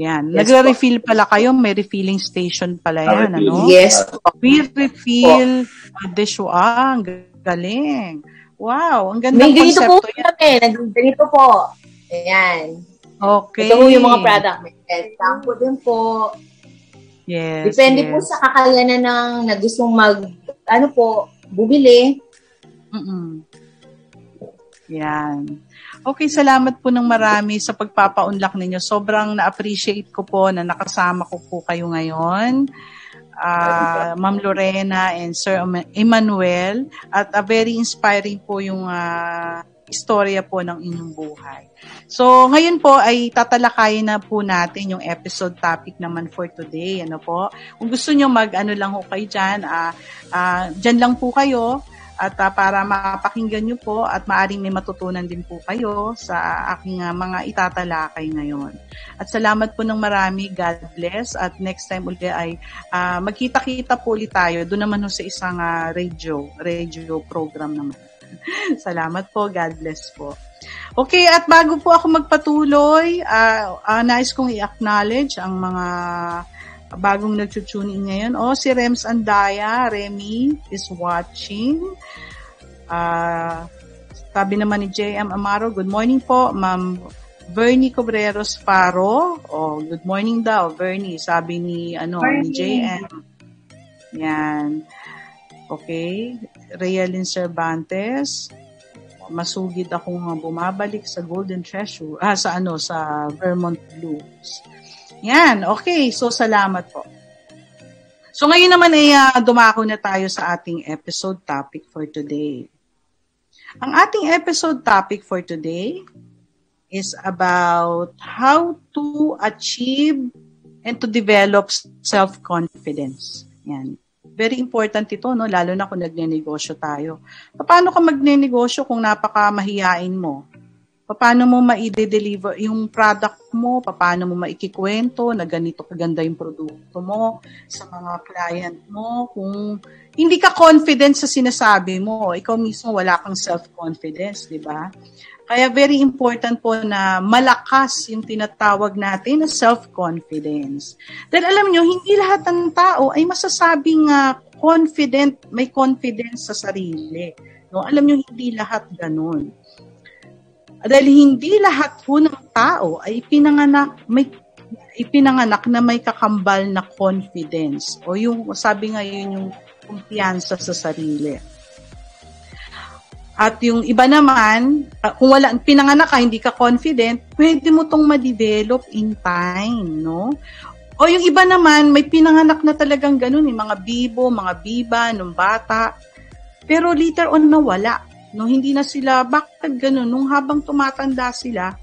Yan. Yes, Nagre-refill po. pala kayo, may refilling station pala yan, ano? Yes. We refill po. dish. Ah, ang galing. Wow, ang ganda May ganito po yan. kami. Ganito po. Ayan. Okay. Ito yung mga product. May shampoo din po. Yes. Depende yes. po sa kakayanan ng na gustong mag, ano po, bumili. Mm-mm. Yan. Okay, salamat po ng marami sa pagpapaunlak ninyo. Sobrang na-appreciate ko po na nakasama ko po kayo ngayon. uh, Ma'am Lorena and Sir Emmanuel at uh, very inspiring po yung uh, istorya po ng inyong buhay. So, ngayon po ay tatalakayin na po natin yung episode topic naman for today. Ano po? Kung gusto nyo mag-ano lang ho kayo dyan, uh, uh, dyan lang po kayo at uh, para mapakinggan nyo po at maaring may matutunan din po kayo sa aking uh, mga itatalakay ngayon. At salamat po ng marami. God bless. At next time ulit ay uh, magkita-kita po ulit tayo. Doon naman sa isang uh, radio, radio program naman. [laughs] salamat po. God bless po. Okay, at bago po ako magpatuloy, uh, uh, nais kong i-acknowledge ang mga bagong nagtutune in ngayon. Oh, si Rems Andaya, Remy is watching. Uh, sabi naman ni JM Amaro, good morning po, Ma'am Bernie Cobreros Faro. Oh, good morning daw, Bernie. Sabi ni ano, morning. ni JM. Yan. Okay. Realin Cervantes. Masugid akong bumabalik sa Golden Treasure. Ah, sa ano, sa Vermont Blues. Yan, okay. So, salamat po. So, ngayon naman ay uh, dumako na tayo sa ating episode topic for today. Ang ating episode topic for today is about how to achieve and to develop self-confidence. Yan. Very important ito, no? lalo na kung nagne-negosyo tayo. Paano ka magne-negosyo kung napaka-mahiyain mo? Paano mo ma-deliver yung product mo, paano mo maikikwento na ganito kaganda yung produkto mo sa mga client mo. Kung hindi ka confident sa sinasabi mo, ikaw mismo wala kang self-confidence, di ba? Kaya very important po na malakas yung tinatawag natin na self-confidence. Dahil alam nyo, hindi lahat ng tao ay masasabing uh, confident, may confidence sa sarili. No? Alam nyo, hindi lahat ganun. Dahil hindi lahat po ng tao ay pinanganak may ipinanganak na may kakambal na confidence o yung sabi nga yun yung kumpiyansa sa sarili. At yung iba naman, kung wala pinanganak ka, hindi ka confident, pwede mo tong ma-develop in time, no? O yung iba naman, may pinanganak na talagang ganun, eh, mga bibo, mga biba, nung bata. Pero later on nawala. No, hindi na sila, bakit ganun? Nung habang tumatanda sila,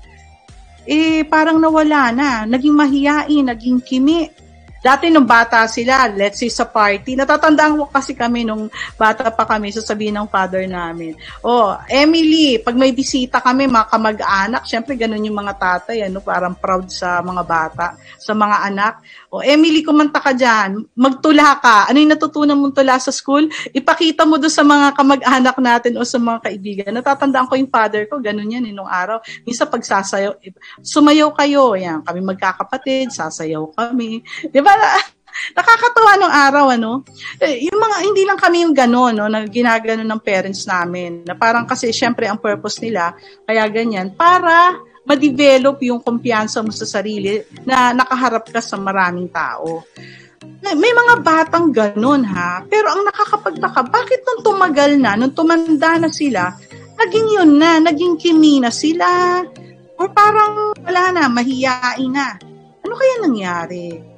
eh parang nawala na. Naging mahiyain, naging kimi. Dati nung bata sila, let's say sa party, natatandaan ko kasi kami nung bata pa kami, sasabihin ng father namin, oh, Emily, pag may bisita kami, mga kamag-anak, syempre ganun yung mga tatay, ano, parang proud sa mga bata, sa mga anak. O, Emily, kumanta ka dyan. Magtula ka. Ano yung natutunan mong tula sa school? Ipakita mo doon sa mga kamag-anak natin o sa mga kaibigan. Natatandaan ko yung father ko, ganun yan, eh, nung araw. Minsan pag sasayaw, sumayaw kayo. Yan, kami magkakapatid, sasayaw kami. Di? [laughs] Nakakatawa nung araw, ano? Eh, yung mga, hindi lang kami yung gano'n, no, na ginagano ng parents namin. Na parang kasi, syempre, ang purpose nila, kaya ganyan, para ma-develop yung kumpiyansa mo sa sarili na nakaharap ka sa maraming tao. May mga batang ganun ha, pero ang nakakapagtaka, bakit nung tumagal na, nung tumanda na sila, naging yun na, naging kimi na sila, or parang wala na, mahiyain na. Ano kaya nangyari?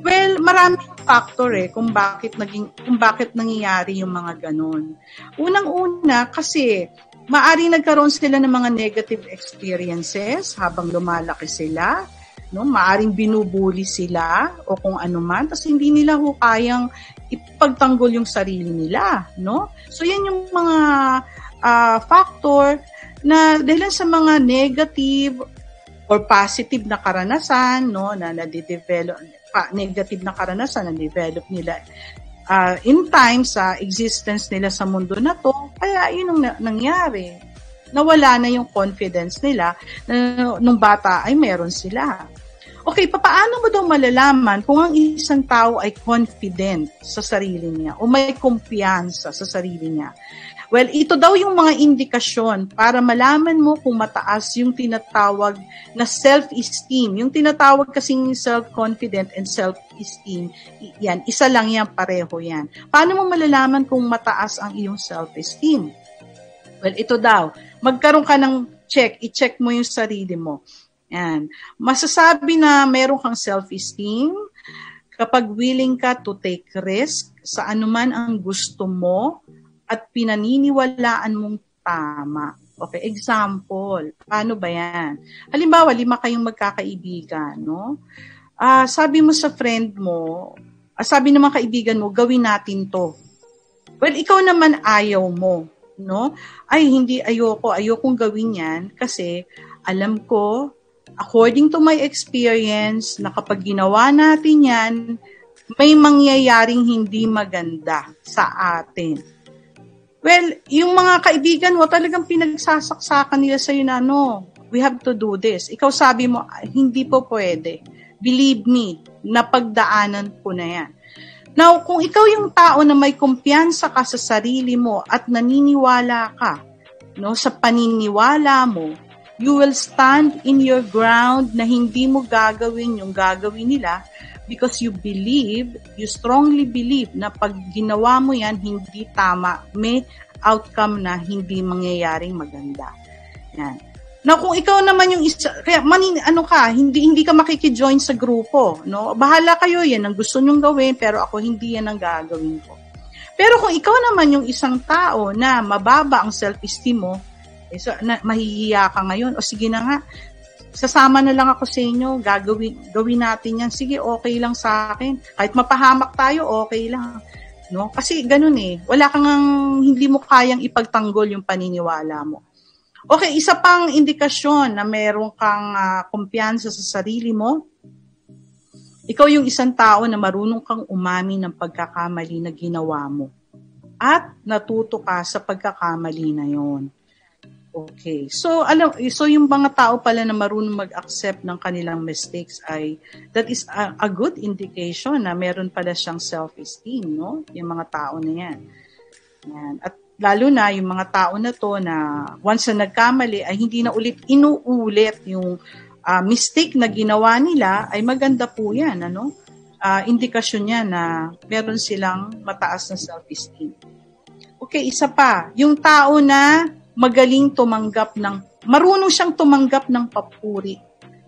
Well, maraming factor eh kung bakit naging kung bakit nangyayari yung mga ganun. Unang-una kasi Maari nagkaroon sila ng mga negative experiences habang lumalaki sila. No, maaring binubuli sila o kung ano man, tapos hindi nila ho kayang ipagtanggol yung sarili nila. No? So yan yung mga uh, factor na dahil sa mga negative or positive na karanasan no na na-develop pa, negative na karanasan na develop nila uh, in time sa existence nila sa mundo na to, kaya yun ang na- nangyari. Nawala na yung confidence nila na nung bata ay meron sila. Okay, paano mo daw malalaman kung ang isang tao ay confident sa sarili niya o may kumpiyansa sa sarili niya? Well, ito daw yung mga indikasyon para malaman mo kung mataas yung tinatawag na self-esteem. Yung tinatawag kasing self-confident and self-esteem, yan, isa lang yan, pareho yan. Paano mo malalaman kung mataas ang iyong self-esteem? Well, ito daw, magkaroon ka ng check, i-check mo yung sarili mo. Yan. Masasabi na meron kang self-esteem kapag willing ka to take risk sa anuman ang gusto mo at pinaniniwalaan mong tama. Okay, example, paano ba yan? Halimbawa, lima kayong magkakaibigan, no? Uh, sabi mo sa friend mo, uh, sabi mga kaibigan mo, gawin natin to. Well, ikaw naman ayaw mo, no? Ay, hindi ayoko, ayokong gawin yan kasi alam ko, according to my experience, na kapag ginawa natin yan, may mangyayaring hindi maganda sa atin. Well, yung mga kaibigan mo talagang pinagsasaksakan nila sa na no, we have to do this. Ikaw sabi mo, hindi po pwede. Believe me, napagdaanan ko na yan. Now, kung ikaw yung tao na may kumpiyansa ka sa sarili mo at naniniwala ka no, sa paniniwala mo, you will stand in your ground na hindi mo gagawin yung gagawin nila because you believe, you strongly believe na pag ginawa mo yan, hindi tama, may outcome na hindi mangyayaring maganda. Yan. Na kung ikaw naman yung isa, kaya manin, ano ka, hindi hindi ka makiki-join sa grupo, no? Bahala kayo, yan ang gusto nyong gawin, pero ako hindi yan ang gagawin ko. Pero kung ikaw naman yung isang tao na mababa ang self-esteem mo, eh, so, na, mahihiya ka ngayon, o sige na nga, sasama na lang ako sa inyo, gagawin, gawin natin yan. Sige, okay lang sa akin. Kahit mapahamak tayo, okay lang. No? Kasi ganun eh. Wala kang hindi mo kayang ipagtanggol yung paniniwala mo. Okay, isa pang indikasyon na meron kang uh, kumpiyansa sa sarili mo. Ikaw yung isang tao na marunong kang umami ng pagkakamali na ginawa mo. At natuto ka sa pagkakamali na yon. Okay. So alam so yung mga tao pala na marunong mag-accept ng kanilang mistakes ay that is a, a good indication na meron pala siyang self-esteem, no? Yung mga tao na 'yan. Yan. At lalo na yung mga tao na to na once na nagkamali ay hindi na ulit inuulit yung uh, mistake na ginawa nila ay maganda po 'yan, ano? Uh, indikasyon niya na meron silang mataas na self-esteem. Okay, isa pa, yung tao na magaling tumanggap ng, marunong siyang tumanggap ng papuri.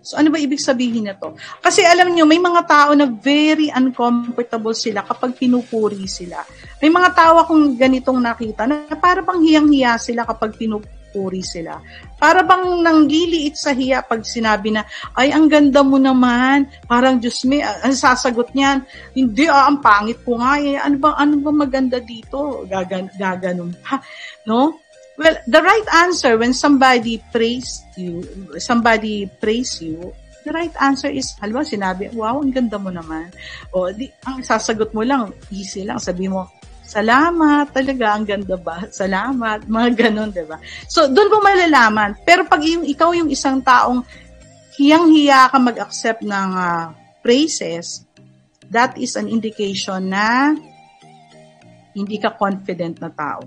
So ano ba ibig sabihin nito? Kasi alam niyo, may mga tao na very uncomfortable sila kapag pinupuri sila. May mga tao akong ganitong nakita na para bang hiyang-hiya sila kapag pinupuri sila. Para bang nanggiliit sa hiya pag sinabi na, ay, ang ganda mo naman. Parang, Diyos me, ang sasagot niyan, hindi, ah, ang pangit ko nga eh. Ano ba, ano ba maganda dito? Gagan, gaganon pa. No? Well, the right answer when somebody praise you, somebody praise you, the right answer is, halimbawa sinabi, wow, ang ganda mo naman. O, di, ang sasagot mo lang, easy lang, sabi mo, salamat, talaga, ang ganda ba? [laughs] Salamat, mga ganun, di ba? So, doon mo malalaman. Pero pag yung, ikaw yung isang taong hiyang-hiya ka mag-accept ng uh, praises, that is an indication na hindi ka confident na tao.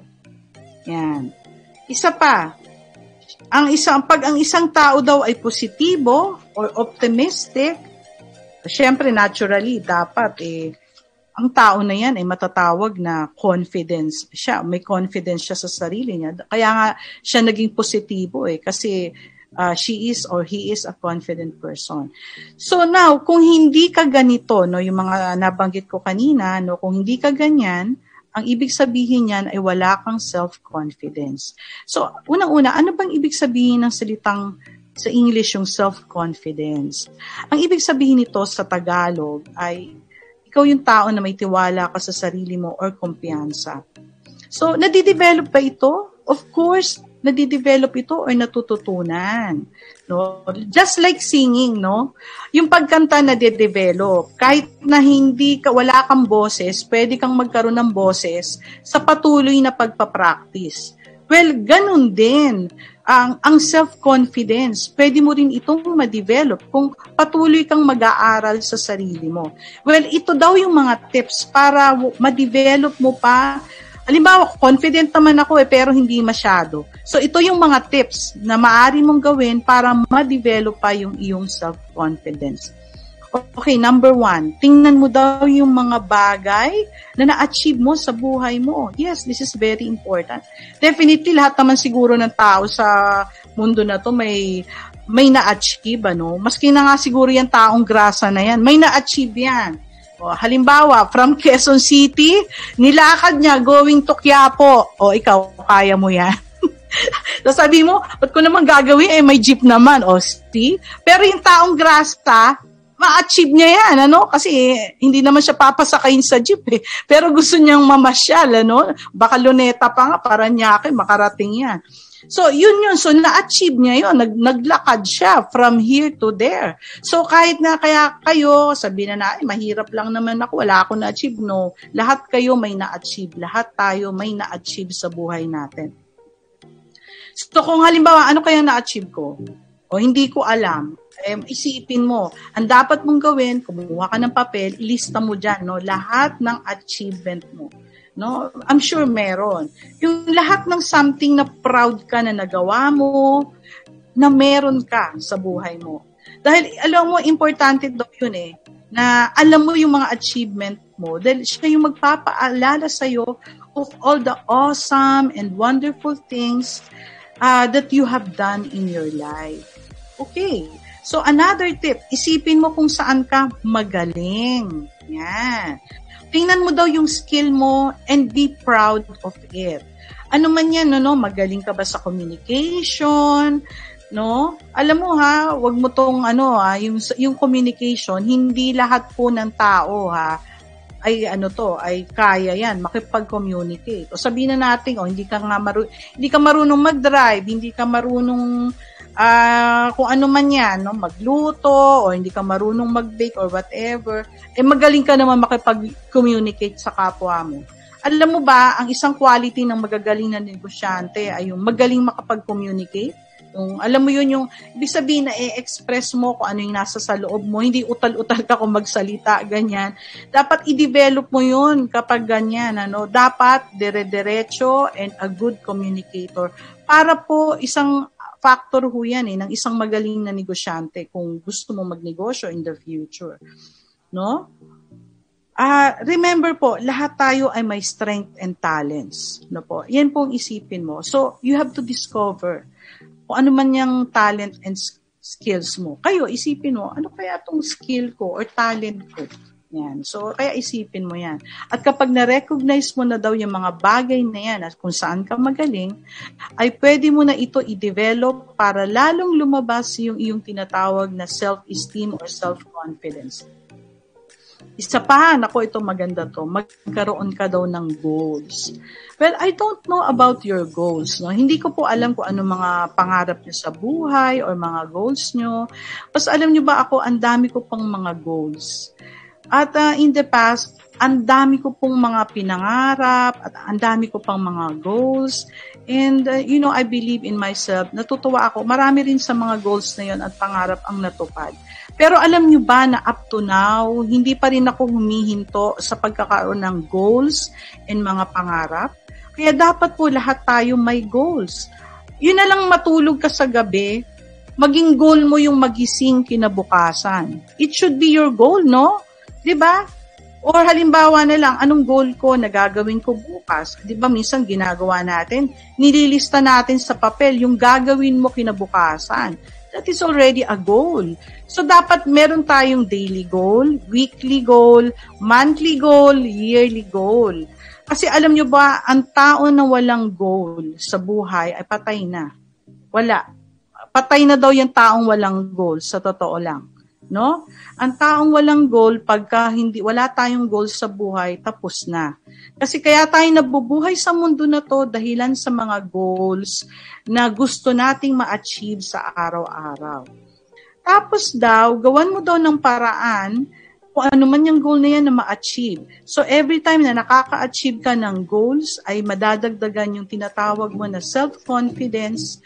Yan. Isa pa, ang isang pag ang isang tao daw ay positibo or optimistic, syempre naturally dapat eh ang tao na yan ay matatawag na confidence siya. May confidence siya sa sarili niya. Kaya nga siya naging positibo eh kasi uh, she is or he is a confident person. So now, kung hindi ka ganito, no, yung mga nabanggit ko kanina, no, kung hindi ka ganyan, ang ibig sabihin niyan ay wala kang self-confidence. So, unang-una, ano bang ibig sabihin ng salitang sa English yung self-confidence? Ang ibig sabihin nito sa Tagalog ay ikaw yung tao na may tiwala ka sa sarili mo or kumpiyansa. So, nadidevelop ba ito? Of course, nadidevelop ito or natututunan. No? Just like singing, no? Yung pagkanta na de-develop, kahit na hindi ka, wala kang boses, pwede kang magkaroon ng boses sa patuloy na pagpapractice. Well, ganun din ang ang self-confidence. Pwede mo rin itong ma-develop kung patuloy kang mag-aaral sa sarili mo. Well, ito daw yung mga tips para ma-develop mo pa Halimbawa, confident naman ako eh, pero hindi masyado. So, ito yung mga tips na maaari mong gawin para ma-develop pa yung iyong self-confidence. Okay, number one, tingnan mo daw yung mga bagay na na-achieve mo sa buhay mo. Yes, this is very important. Definitely, lahat naman siguro ng tao sa mundo na to may may na-achieve, ano? Maski na nga siguro yung taong grasa na yan, may na-achieve yan. O, halimbawa, from Quezon City, nilakad niya going to Quiapo. O, ikaw, kaya mo yan. [laughs] so sabi mo, ba't ko naman gagawin? Eh, may jeep naman. O, see? Pero yung taong grasta, ma-achieve niya yan, ano? Kasi eh, hindi naman siya papasakayin sa jeep eh. Pero gusto niyang mamasyal, ano? Baka luneta pa nga, para niya makarating yan. So, yun yun. So, na-achieve niya yun. Nag, naglakad siya from here to there. So, kahit na kaya kayo, sabi na na, mahirap lang naman ako, wala ako na-achieve. No, lahat kayo may na-achieve. Lahat tayo may na-achieve sa buhay natin. So, kung halimbawa, ano kaya na-achieve ko? O hindi ko alam, eh, isipin mo, ang dapat mong gawin, kumuha ka ng papel, ilista mo dyan, no, lahat ng achievement mo. No? I'm sure meron. Yung lahat ng something na proud ka na nagawa mo, na meron ka sa buhay mo. Dahil alam mo, importante daw yun eh, na alam mo yung mga achievement mo dahil siya yung magpapaalala sa'yo of all the awesome and wonderful things uh, that you have done in your life. Okay. So, another tip, isipin mo kung saan ka magaling. Yan. Tingnan mo daw yung skill mo and be proud of it. Ano man yan, no, no? magaling ka ba sa communication, no? Alam mo ha, wag mo tong ano ha, yung yung communication, hindi lahat po ng tao ha ay ano to, ay kaya yan, makipag-communicate. O sabihin na natin, oh, hindi ka nga maru hindi ka marunong mag-drive, hindi ka marunong uh, kung ano man yan, no, magluto, o hindi ka marunong mag-bake or whatever, eh magaling ka naman makipag-communicate sa kapwa mo. Alam mo ba, ang isang quality ng magagaling na negosyante ay yung magaling makapag-communicate. Yung, alam mo yun, yung ibig sabihin na i-express mo kung ano yung nasa sa loob mo. Hindi utal-utal ka kung magsalita, ganyan. Dapat i-develop mo yun kapag ganyan. Ano? Dapat dire-diretso and a good communicator para po isang factor ho yan eh, ng isang magaling na negosyante kung gusto mo magnegosyo in the future. No? Uh, remember po, lahat tayo ay may strength and talents. No po? Yan po ang isipin mo. So, you have to discover kung ano man yung talent and skills mo. Kayo, isipin mo, ano kaya itong skill ko or talent ko? Yan. So, kaya isipin mo yan. At kapag na-recognize mo na daw yung mga bagay na yan at kung saan ka magaling, ay pwede mo na ito i-develop para lalong lumabas yung iyong tinatawag na self-esteem or self-confidence. Isa pa, nako ito maganda to, magkaroon ka daw ng goals. Well, I don't know about your goals. No? Hindi ko po alam kung ano mga pangarap niyo sa buhay or mga goals niyo. Basta alam niyo ba ako, ang dami ko pang mga goals. At uh, in the past, ang dami ko pong mga pinangarap at ang dami ko pang mga goals. And, uh, you know, I believe in myself. Natutuwa ako. Marami rin sa mga goals na yon at pangarap ang natupad. Pero alam nyo ba na up to now, hindi pa rin ako humihinto sa pagkakaroon ng goals and mga pangarap. Kaya dapat po lahat tayo may goals. Yun na lang matulog ka sa gabi, maging goal mo yung magising kinabukasan. It should be your goal, no? 'Di ba? Or halimbawa na lang, anong goal ko na gagawin ko bukas? 'Di ba minsan ginagawa natin, nililista natin sa papel yung gagawin mo kinabukasan. That is already a goal. So dapat meron tayong daily goal, weekly goal, monthly goal, yearly goal. Kasi alam nyo ba, ang tao na walang goal sa buhay ay patay na. Wala. Patay na daw yung taong walang goal, sa totoo lang no? Ang taong walang goal pagka hindi wala tayong goal sa buhay, tapos na. Kasi kaya tayo nabubuhay sa mundo na to dahilan sa mga goals na gusto nating ma-achieve sa araw-araw. Tapos daw, gawan mo daw ng paraan kung ano man yung goal na yan na ma-achieve. So every time na nakaka-achieve ka ng goals, ay madadagdagan yung tinatawag mo na self-confidence,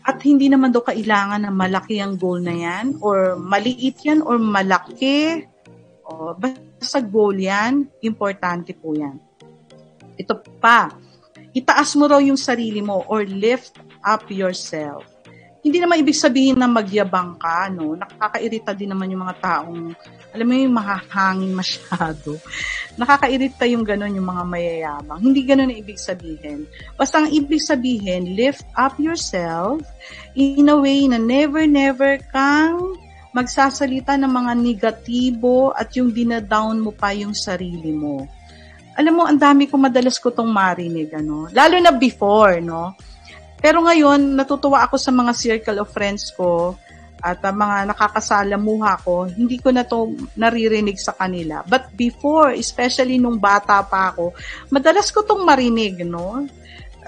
at hindi naman daw kailangan na malaki ang goal na yan or maliit yan or malaki. O, basta goal yan, importante po yan. Ito pa, itaas mo raw yung sarili mo or lift up yourself hindi naman ibig sabihin na magyabang ka, no? Nakakairita din naman yung mga taong, alam mo yung mahahangin masyado. [laughs] Nakakairita yung gano'n yung mga mayayabang. Hindi gano'n ang ibig sabihin. Basta ang ibig sabihin, lift up yourself in a way na never, never kang magsasalita ng mga negatibo at yung dinadown mo pa yung sarili mo. Alam mo, ang dami ko madalas ko tong marinig, ano? Lalo na before, no? Pero ngayon, natutuwa ako sa mga circle of friends ko at uh, mga nakakasalamuha ko, hindi ko na to naririnig sa kanila. But before, especially nung bata pa ako, madalas ko tong marinig, no?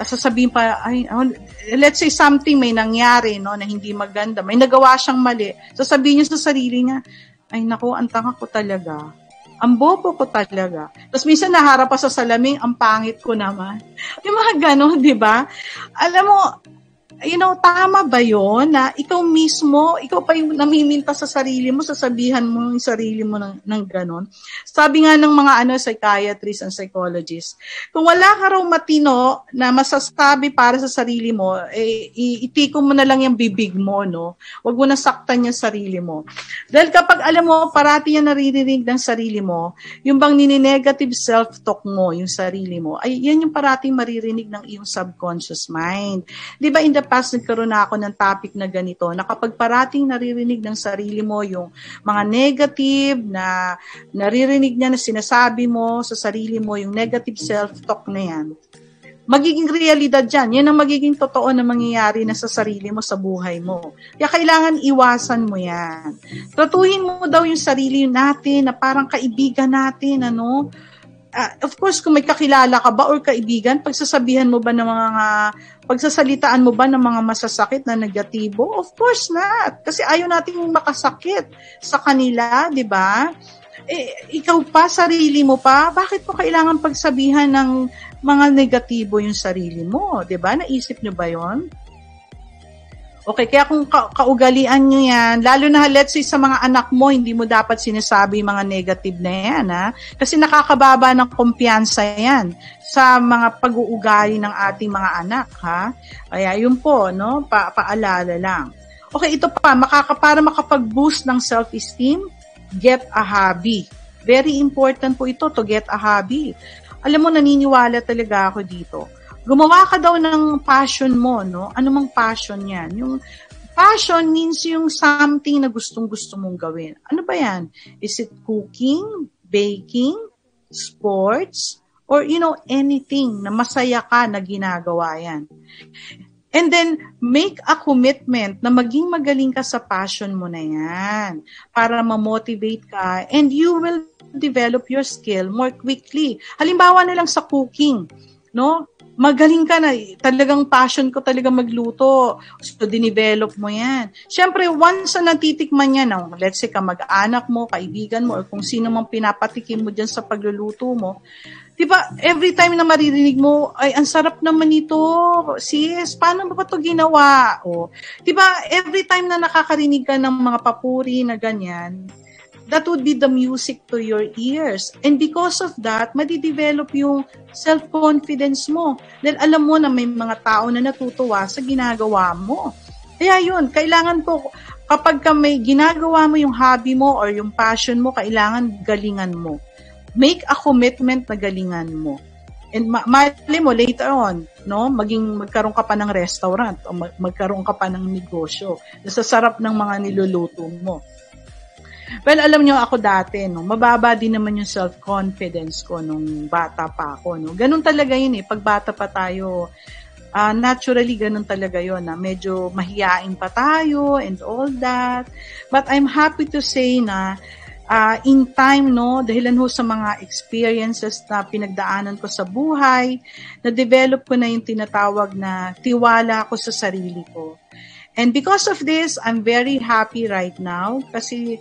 sasabihin pa, ay, oh, let's say something may nangyari, no, na hindi maganda, may nagawa siyang mali, sasabihin niya sa sarili niya, ay nako, ang tanga ko talaga. Ang bobo ko talaga. Tapos minsan naharap pa sa salamin, ang pangit ko naman. Yung mga ganon, di ba? Alam mo, you know, tama ba yon na ikaw mismo, ikaw pa yung namiminta sa sarili mo, sasabihan mo yung sarili mo ng, ng ganon. Sabi nga ng mga ano, psychiatrists and psychologists, kung wala ka raw matino na masasabi para sa sarili mo, eh, itiko mo na lang yung bibig mo, no? Huwag mo na saktan yung sarili mo. Dahil kapag alam mo, parati yan naririnig ng sarili mo, yung bang nini-negative self-talk mo, yung sarili mo, ay yan yung parating maririnig ng iyong subconscious mind. Di ba in the past, nagkaroon na ako ng topic na ganito, na kapag parating naririnig ng sarili mo yung mga negative na naririnig niya na sinasabi mo sa sarili mo, yung negative self-talk na yan, magiging realidad yan. Yan ang magiging totoo na mangyayari na sa sarili mo, sa buhay mo. Kaya kailangan iwasan mo yan. Tratuhin mo daw yung sarili natin na parang kaibigan natin, ano, uh, of course, kung may kakilala ka ba or kaibigan, pagsasabihan mo ba ng mga, pagsasalitaan mo ba ng mga masasakit na negatibo? Of course not. Kasi ayaw nating makasakit sa kanila, di ba? Eh, ikaw pa, sarili mo pa, bakit mo kailangan pagsabihan ng mga negatibo yung sarili mo? Di ba? Naisip nyo ba yon? Okay, kaya kung ka- kaugalian nyo yan, lalo na let's say sa mga anak mo, hindi mo dapat sinasabi mga negative na yan, ha? Kasi nakakababa ng kumpiyansa yan sa mga pag-uugali ng ating mga anak, ha? Kaya yun po, no? Pa- paalala lang. Okay, ito pa, makaka, para makapag-boost ng self-esteem, get a hobby. Very important po ito to get a hobby. Alam mo, naniniwala talaga ako dito gumawa ka daw ng passion mo, no? Ano mang passion yan? Yung passion means yung something na gustong-gusto mong gawin. Ano ba yan? Is it cooking, baking, sports, or you know, anything na masaya ka na ginagawa yan. And then, make a commitment na maging magaling ka sa passion mo na yan para ma-motivate ka and you will develop your skill more quickly. Halimbawa na lang sa cooking, no? Magaling ka na, talagang passion ko talaga magluto. So, dinevelop mo yan. Siyempre, once na natitikman yan, no, let's say ka mag-anak mo, kaibigan mo, or kung sino mang pinapatikim mo dyan sa pagluluto mo, di ba, every time na maririnig mo, ay, ang sarap naman ito, sis, paano ba ito ginawa? O, di ba, every time na nakakarinig ka ng mga papuri na ganyan, that would be the music to your ears. And because of that, madidevelop yung self-confidence mo. Dahil alam mo na may mga tao na natutuwa sa ginagawa mo. Kaya yun, kailangan ko, kapag ka may ginagawa mo yung hobby mo or yung passion mo, kailangan galingan mo. Make a commitment na galingan mo. And ma- mali mo later on, no, maging magkaroon ka pa ng restaurant o mag- magkaroon ka pa ng negosyo. Sa sarap ng mga niluluto mo. Well, alam nyo ako dati, no, mababa din naman yung self-confidence ko nung bata pa ako. No. Ganun talaga yun eh. Pag bata pa tayo, uh, naturally ganun talaga yon na medyo mahiyain pa tayo and all that. But I'm happy to say na uh, in time, no, dahilan ho sa mga experiences na pinagdaanan ko sa buhay, na-develop ko na yung tinatawag na tiwala ko sa sarili ko. And because of this, I'm very happy right now kasi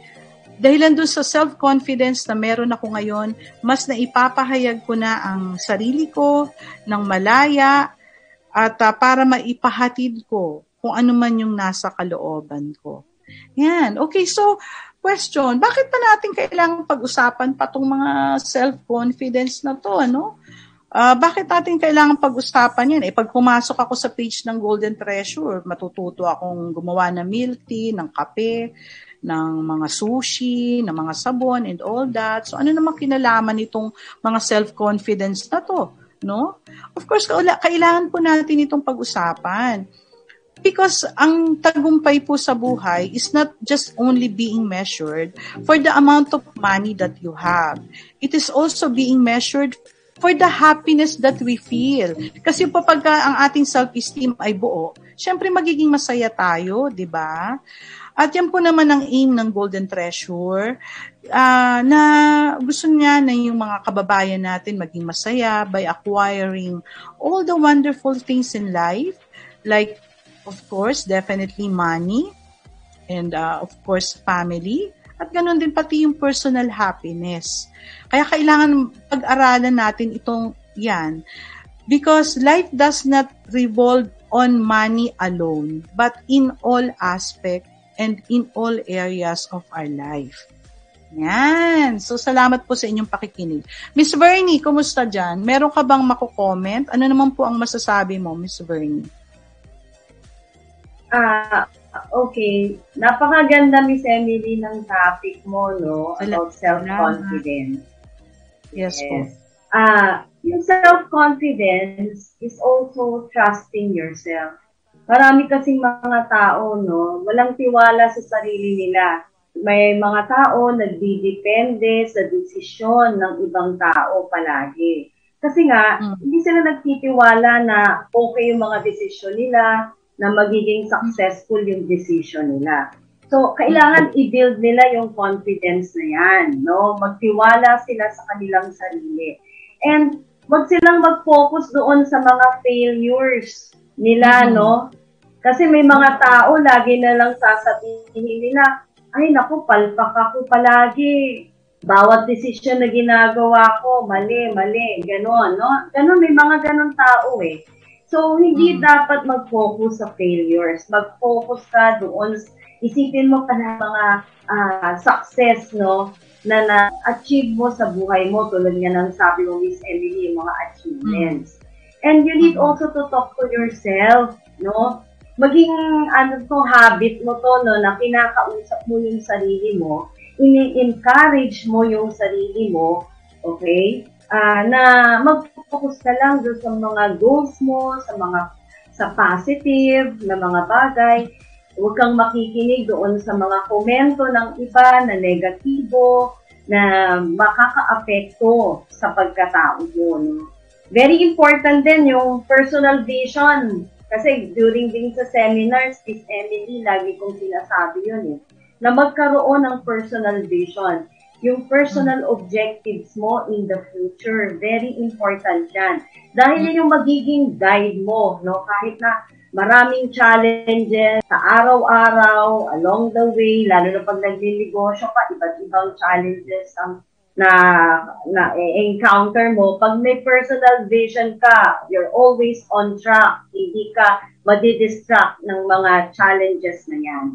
Dahilan dun sa self-confidence na meron ako ngayon, mas naipapahayag ko na ang sarili ko ng malaya at uh, para maipahatid ko kung ano man yung nasa kalooban ko. Yan. Okay, so question, bakit pa natin kailangan pag-usapan pa itong mga self-confidence na to, ano? Uh, bakit natin kailangan pag-usapan yan? Eh, pag pumasok ako sa page ng Golden Treasure, matututo akong gumawa ng milk tea, ng kape, ng mga sushi, ng mga sabon and all that. So ano naman kinalaman nitong mga self-confidence na to, no? Of course, kailangan po natin itong pag-usapan. Because ang tagumpay po sa buhay is not just only being measured for the amount of money that you have. It is also being measured for the happiness that we feel. Kasi po pagka ang ating self-esteem ay buo, syempre magiging masaya tayo, di ba? At yan po naman ang aim ng Golden Treasure uh, na gusto niya na yung mga kababayan natin maging masaya by acquiring all the wonderful things in life like of course definitely money and uh, of course family at ganun din pati yung personal happiness. Kaya kailangan pag-aralan natin itong yan. Because life does not revolve on money alone, but in all aspect and in all areas of our life. Yan. So, salamat po sa inyong pakikinig. Miss Bernie, kumusta dyan? Meron ka bang mako-comment? Ano naman po ang masasabi mo, Miss Bernie? Ah, uh, okay. Napakaganda, Miss Emily, ng topic mo, no? About self-confidence. Yes, yes. po. Ah, uh, yung self-confidence is also trusting yourself. Marami kasing mga tao, no, walang tiwala sa sarili nila. May mga tao nagdidepende sa desisyon ng ibang tao palagi. Kasi nga, mm. hindi sila nagtitiwala na okay yung mga desisyon nila, na magiging successful yung decision nila. So, kailangan i-build nila yung confidence na yan, no? Magtiwala sila sa kanilang sarili. And wag silang mag-focus doon sa mga failures nila, mm-hmm. no? Kasi may mga tao lagi na lang sasabihin nila, ay naku, palpak ako palagi. Bawat decision na ginagawa ko, mali, mali, gano'n, no? Gano'n, may mga gano'n tao eh. So, hindi mm. dapat mag-focus sa failures. Mag-focus ka doon isipin mo pa ng mga uh, success, no, na na-achieve mo sa buhay mo, tulad nga ng sabi mo, Miss Emily, mga achievements. Mm. And you need mm-hmm. also to talk to yourself, no? Maging, ano to, habit mo to, no, na kinakausap mo yung sarili mo, ini-encourage mo yung sarili mo, okay? Uh, na mag-focus ka lang doon sa mga goals mo, sa mga sa positive na mga bagay, Huwag kang makikinig doon sa mga komento ng iba na negatibo, na makaka-apekto sa pagkatao mo. Very important din yung personal vision. Kasi during din sa seminars, Miss Emily, lagi kong sinasabi yun eh, na magkaroon ng personal vision. Yung personal objectives mo in the future, very important yan. Dahil yun yung magiging guide mo, no? Kahit na maraming challenges sa araw-araw, along the way, lalo na pag nagnilnegosyo ka, iba't ibang challenges ang na na encounter mo pag may personal vision ka you're always on track hindi ka madidistract ng mga challenges na yan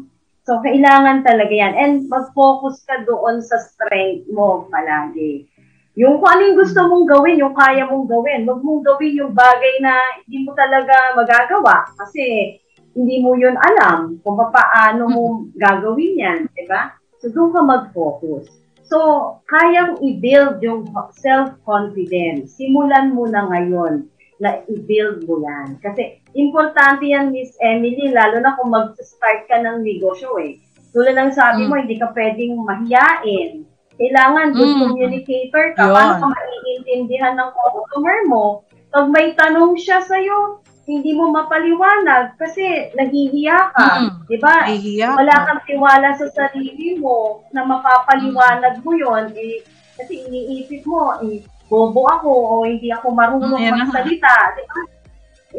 so kailangan talaga yan and mag-focus ka doon sa strength mo palagi yung kung ano yung gusto mong gawin, yung kaya mong gawin. Huwag mong gawin yung bagay na hindi mo talaga magagawa kasi hindi mo yun alam kung paano mo gagawin yan, di ba? So, doon ka mag-focus. So, kayang i-build yung self-confidence. Simulan mo na ngayon na i-build mo yan. Kasi, importante yan, Miss Emily, lalo na kung mag-start ka ng negosyo eh. Tulad ng sabi mo, mm. hindi ka pwedeng mahiyain kailangan good mm. communicator ka. Yun. Paano ka maiintindihan ng customer mo? Pag may tanong siya sa'yo, hindi mo mapaliwanag kasi nahihiya ka. Mm. Di ba? Wala kang tiwala sa sarili mo na mapapaliwanag mo yon eh, kasi iniisip mo, eh, bobo ako o hindi ako marunong mm, magsalita. Di ba?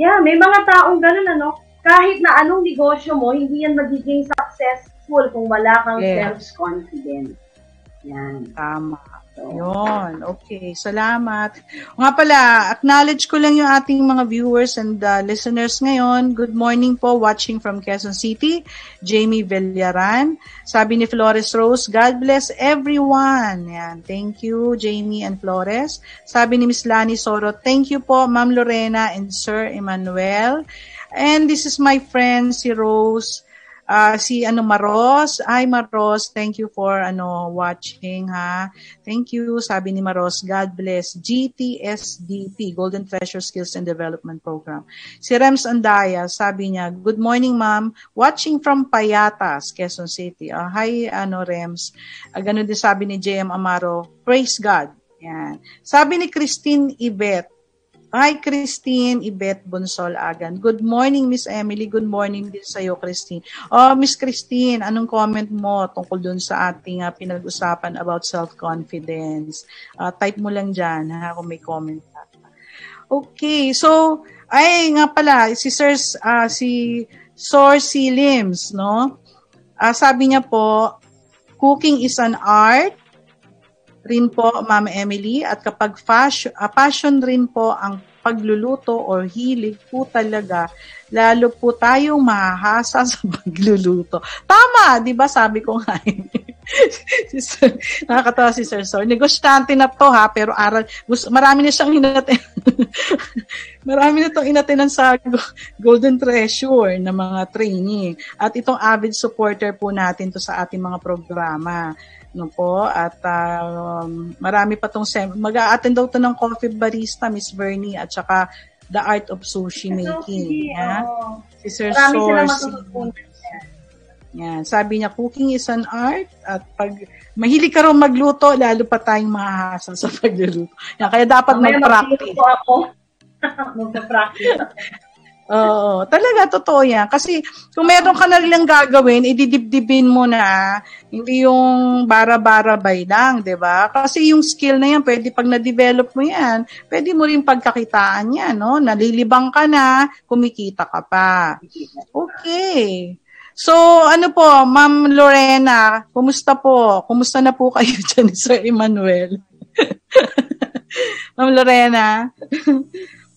Yeah, may mga taong ganun ano. Kahit na anong negosyo mo, hindi yan magiging successful kung wala kang yes. self-confidence. Yan. Tama. Yun. Okay. Salamat. Nga pala, acknowledge ko lang yung ating mga viewers and uh, listeners ngayon. Good morning po, watching from Quezon City. Jamie Villaran. Sabi ni Flores Rose, God bless everyone. Yan. Thank you, Jamie and Flores. Sabi ni Miss Lani Soro, thank you po, Ma'am Lorena and Sir Emmanuel. And this is my friend, si Rose Uh, si ano Maros, ay Maros, thank you for ano watching ha. Thank you, sabi ni Maros, God bless. GTSDP, Golden Treasure Skills and Development Program. Si Rems Andaya, sabi niya, Good morning ma'am, watching from Payatas, Quezon City. Uh, hi ano Rems. Uh, ganun din sabi ni JM Amaro, praise God. Yan. Sabi ni Christine Ibet, Hi, Christine, Ibet Bonsol Agan. Good morning, Miss Emily. Good morning din sa iyo, Christine. Oh, Miss Christine, anong comment mo tungkol dun sa ating uh, pinag-usapan about self-confidence? Uh, type mo lang dyan, ha, kung may comment ka. Okay, so, ay, nga pala, si Sir, uh, si Sor Lims, no? Uh, sabi niya po, cooking is an art, rin po, Ma'am Emily, at kapag fashion, uh, passion rin po ang pagluluto or hilig po talaga, lalo po tayong mahahasa [laughs] sa pagluluto. Tama, di ba sabi ko nga [laughs] nakakatawa si Sir Sor. Negosyante na to ha, pero aral, gusto, marami na siyang inatin. [laughs] marami na itong inatinan sa Golden Treasure na mga training. At itong avid supporter po natin to sa ating mga programa no po at um, marami pa tong sem- mag-a-attend daw to ng coffee barista Miss Bernie at saka the art of sushi making yeah? oh. si Sir marami Source yan. Sabi niya, cooking is an art at pag mahilig ka rin magluto, lalo pa tayong mahahasa sa [laughs] pagluluto. Yan, kaya dapat mag-practice. ako. [laughs] mag-practice. Oo, talaga totoo yan. Kasi kung meron ka na lang gagawin, ididibdibin mo na, hindi yung bara-bara-bay lang, 'di ba? Kasi yung skill na yan, pwede pag na-develop mo yan, pwede mo rin pagkakitaan yan, no? Nalilibang ka na, kumikita ka pa. Okay. So, ano po, Ma'am Lorena, kumusta po? Kumusta na po [laughs] kayo dyan, Sir Emmanuel? [laughs] Ma'am Lorena? [laughs]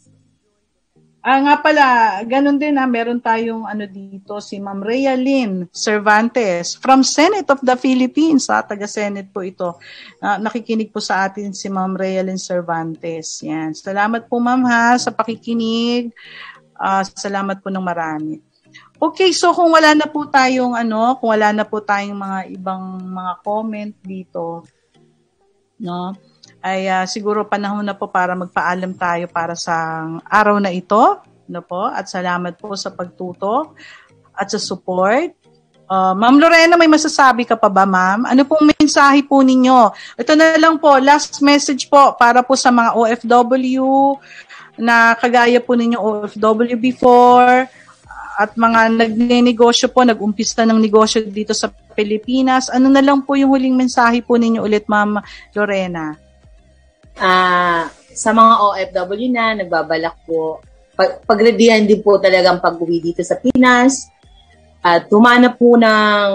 Ah, nga pala, ganun din ha, meron tayong ano dito, si Ma'am Rhea Lynn Cervantes from Senate of the Philippines, ha, taga-Senate po ito. Uh, nakikinig po sa atin si Ma'am Rhea Lynn Cervantes. Yan. Salamat po Ma'am ha sa pakikinig. Uh, salamat po ng marami. Okay, so kung wala na po tayong ano, kung wala na po tayong mga ibang mga comment dito, no? Ay uh, siguro panahon na po para magpaalam tayo para sa araw na ito. No po? At salamat po sa pagtuto at sa support. Uh, Ma'am Lorena, may masasabi ka pa ba, ma'am? Ano pong mensahe po ninyo? Ito na lang po, last message po para po sa mga OFW na kagaya po ninyo OFW before at mga nagnenegosyo po, nag-umpista ng negosyo dito sa Pilipinas. Ano na lang po yung huling mensahe po ninyo ulit, Ma'am Lorena? Uh, sa mga OFW na nagbabalak po, pag, pagredihan din po talagang pag-uwi dito sa Pinas. At tumana po ng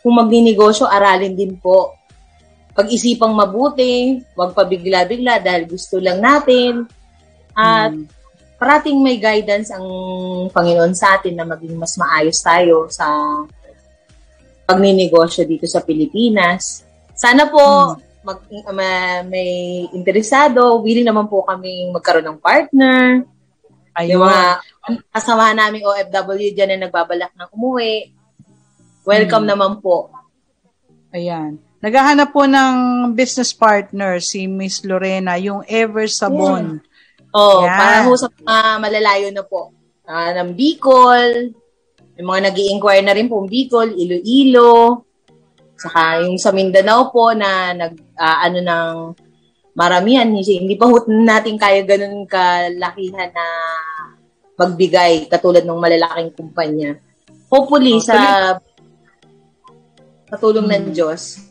kung magninegosyo, aralin din po. Pag-isipang mabuti, huwag pabigla-bigla dahil gusto lang natin. At hmm. parating may guidance ang Panginoon sa atin na maging mas maayos tayo sa pagninegosyo dito sa Pilipinas. Sana po hmm mag, ma, may interesado, willing naman po kami magkaroon ng partner. Ayun. Yung mga kasamahan naming OFW dyan na nagbabalak ng umuwi, welcome hmm. naman po. Ayan. Naghahanap po ng business partner si Miss Lorena, yung Ever Sabon. Yeah. Oh, Yan. para ho sa uh, malalayo na po. Uh, ng Bicol, yung mga nag inquire na rin po Bicol, Iloilo, Saka yung sa Mindanao po na nag uh, ano ng maramihan, hindi pa natin kaya ganun kalakihan na magbigay katulad ng malalaking kumpanya. Hopefully oh, sa katulong hmm. ng Diyos.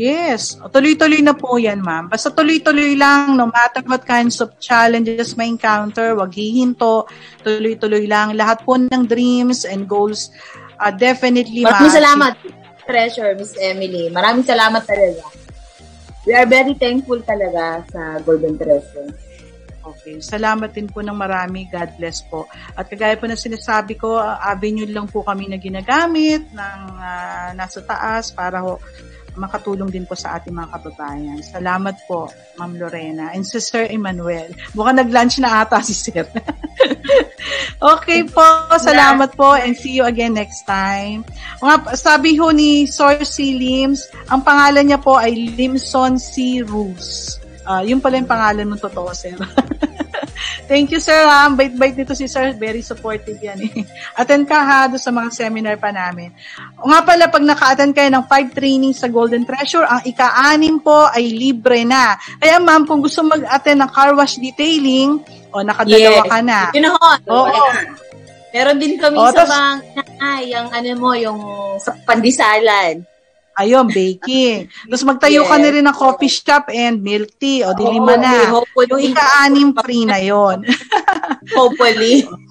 Yes, tuloy-tuloy na po yan, ma'am. Basta tuloy-tuloy lang, no matter what kinds of challenges may encounter, wag hihinto, tuloy-tuloy lang. Lahat po ng dreams and goals, uh, definitely Maraming salamat treasure, Miss Emily. Maraming salamat talaga. We are very thankful talaga sa Golden Treasure. Okay. Salamat din po ng marami. God bless po. At kagaya po ng sinasabi ko, avenue lang po kami na ginagamit ng uh, nasa taas para ho makatulong din po sa ating mga kababayan. Salamat po, Ma'am Lorena. And si Sir Emmanuel. Mukhang nag-lunch na ata si Sir. [laughs] okay po, salamat po and see you again next time. Nga, sabi ho ni Sorcy Lims, ang pangalan niya po ay Limson C. Ruse. Uh, yun pala yung pangalan ng totoo, Sir. [laughs] Thank you, sir. Ha? Ang bait-bait nito si sir. Very supportive yan. Eh. Attend ka ha do sa mga seminar pa namin. O nga pala, pag naka-attend kayo ng five trainings sa Golden Treasure, ang ika-anim po ay libre na. Kaya ma'am, kung gusto mag-attend ng car wash detailing, o nakadalawa yes. ka na. Yun know, Oo. Oh, Meron din kami oh, sa bang, ay, yung ano mo, yung sa pandisalan. Ayun, baking. Tapos magtayo yes. ka na rin ng coffee shop and milk tea. O, di lima na. Okay, yung ika-anim free na yon. hopefully. [laughs]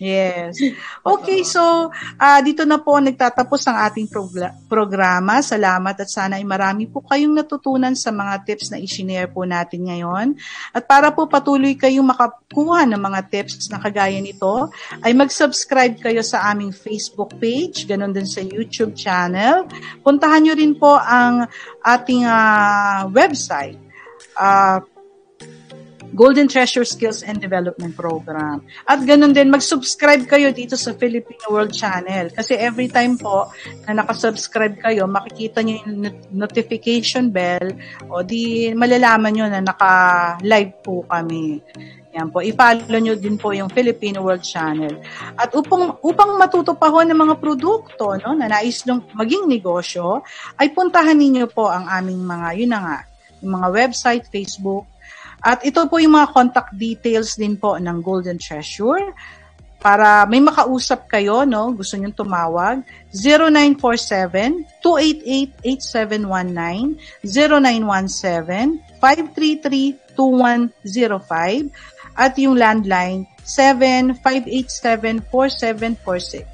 Yes. [laughs] Okay, so uh, dito na po nagtatapos ang ating prog- programa. Salamat at sana ay marami po kayong natutunan sa mga tips na i-share po natin ngayon. At para po patuloy kayong makakuha ng mga tips na kagaya nito, ay mag-subscribe kayo sa aming Facebook page, ganun din sa YouTube channel. Puntahan nyo rin po ang ating uh, website. Uh, Golden Treasure Skills and Development Program. At ganun din, mag-subscribe kayo dito sa Filipino World Channel. Kasi every time po na nakasubscribe kayo, makikita nyo yung notification bell o di malalaman nyo na naka-live po kami. Yan po, i-follow nyo din po yung Filipino World Channel. At upang, upang matuto pa ho ng mga produkto no, na nais nyo maging negosyo, ay puntahan ninyo po ang aming mga, yun na nga, yung mga website, Facebook, at ito po yung mga contact details din po ng Golden Treasure. Para may makausap kayo, no, gusto niyo tumawag, 0947-288-8719, 0917-533-2105, at yung landline 7587-4746.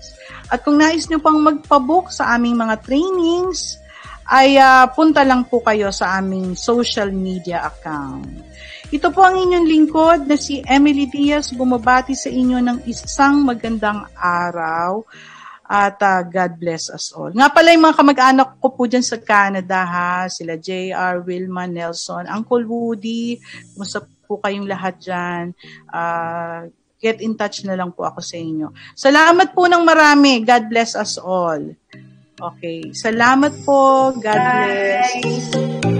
At kung nais nyo pang magpabook sa aming mga trainings, ay uh, punta lang po kayo sa aming social media account. Ito po ang inyong lingkod na si Emily Diaz bumabati sa inyo ng isang magandang araw at uh, God bless us all. Nga pala yung mga kamag-anak ko po dyan sa Canada ha, sila JR, Wilma, Nelson, Uncle Woody, kumusta po kayong lahat dyan. Uh, get in touch na lang po ako sa inyo. Salamat po ng marami. God bless us all. Okay. Salamat po. God Bye. bless.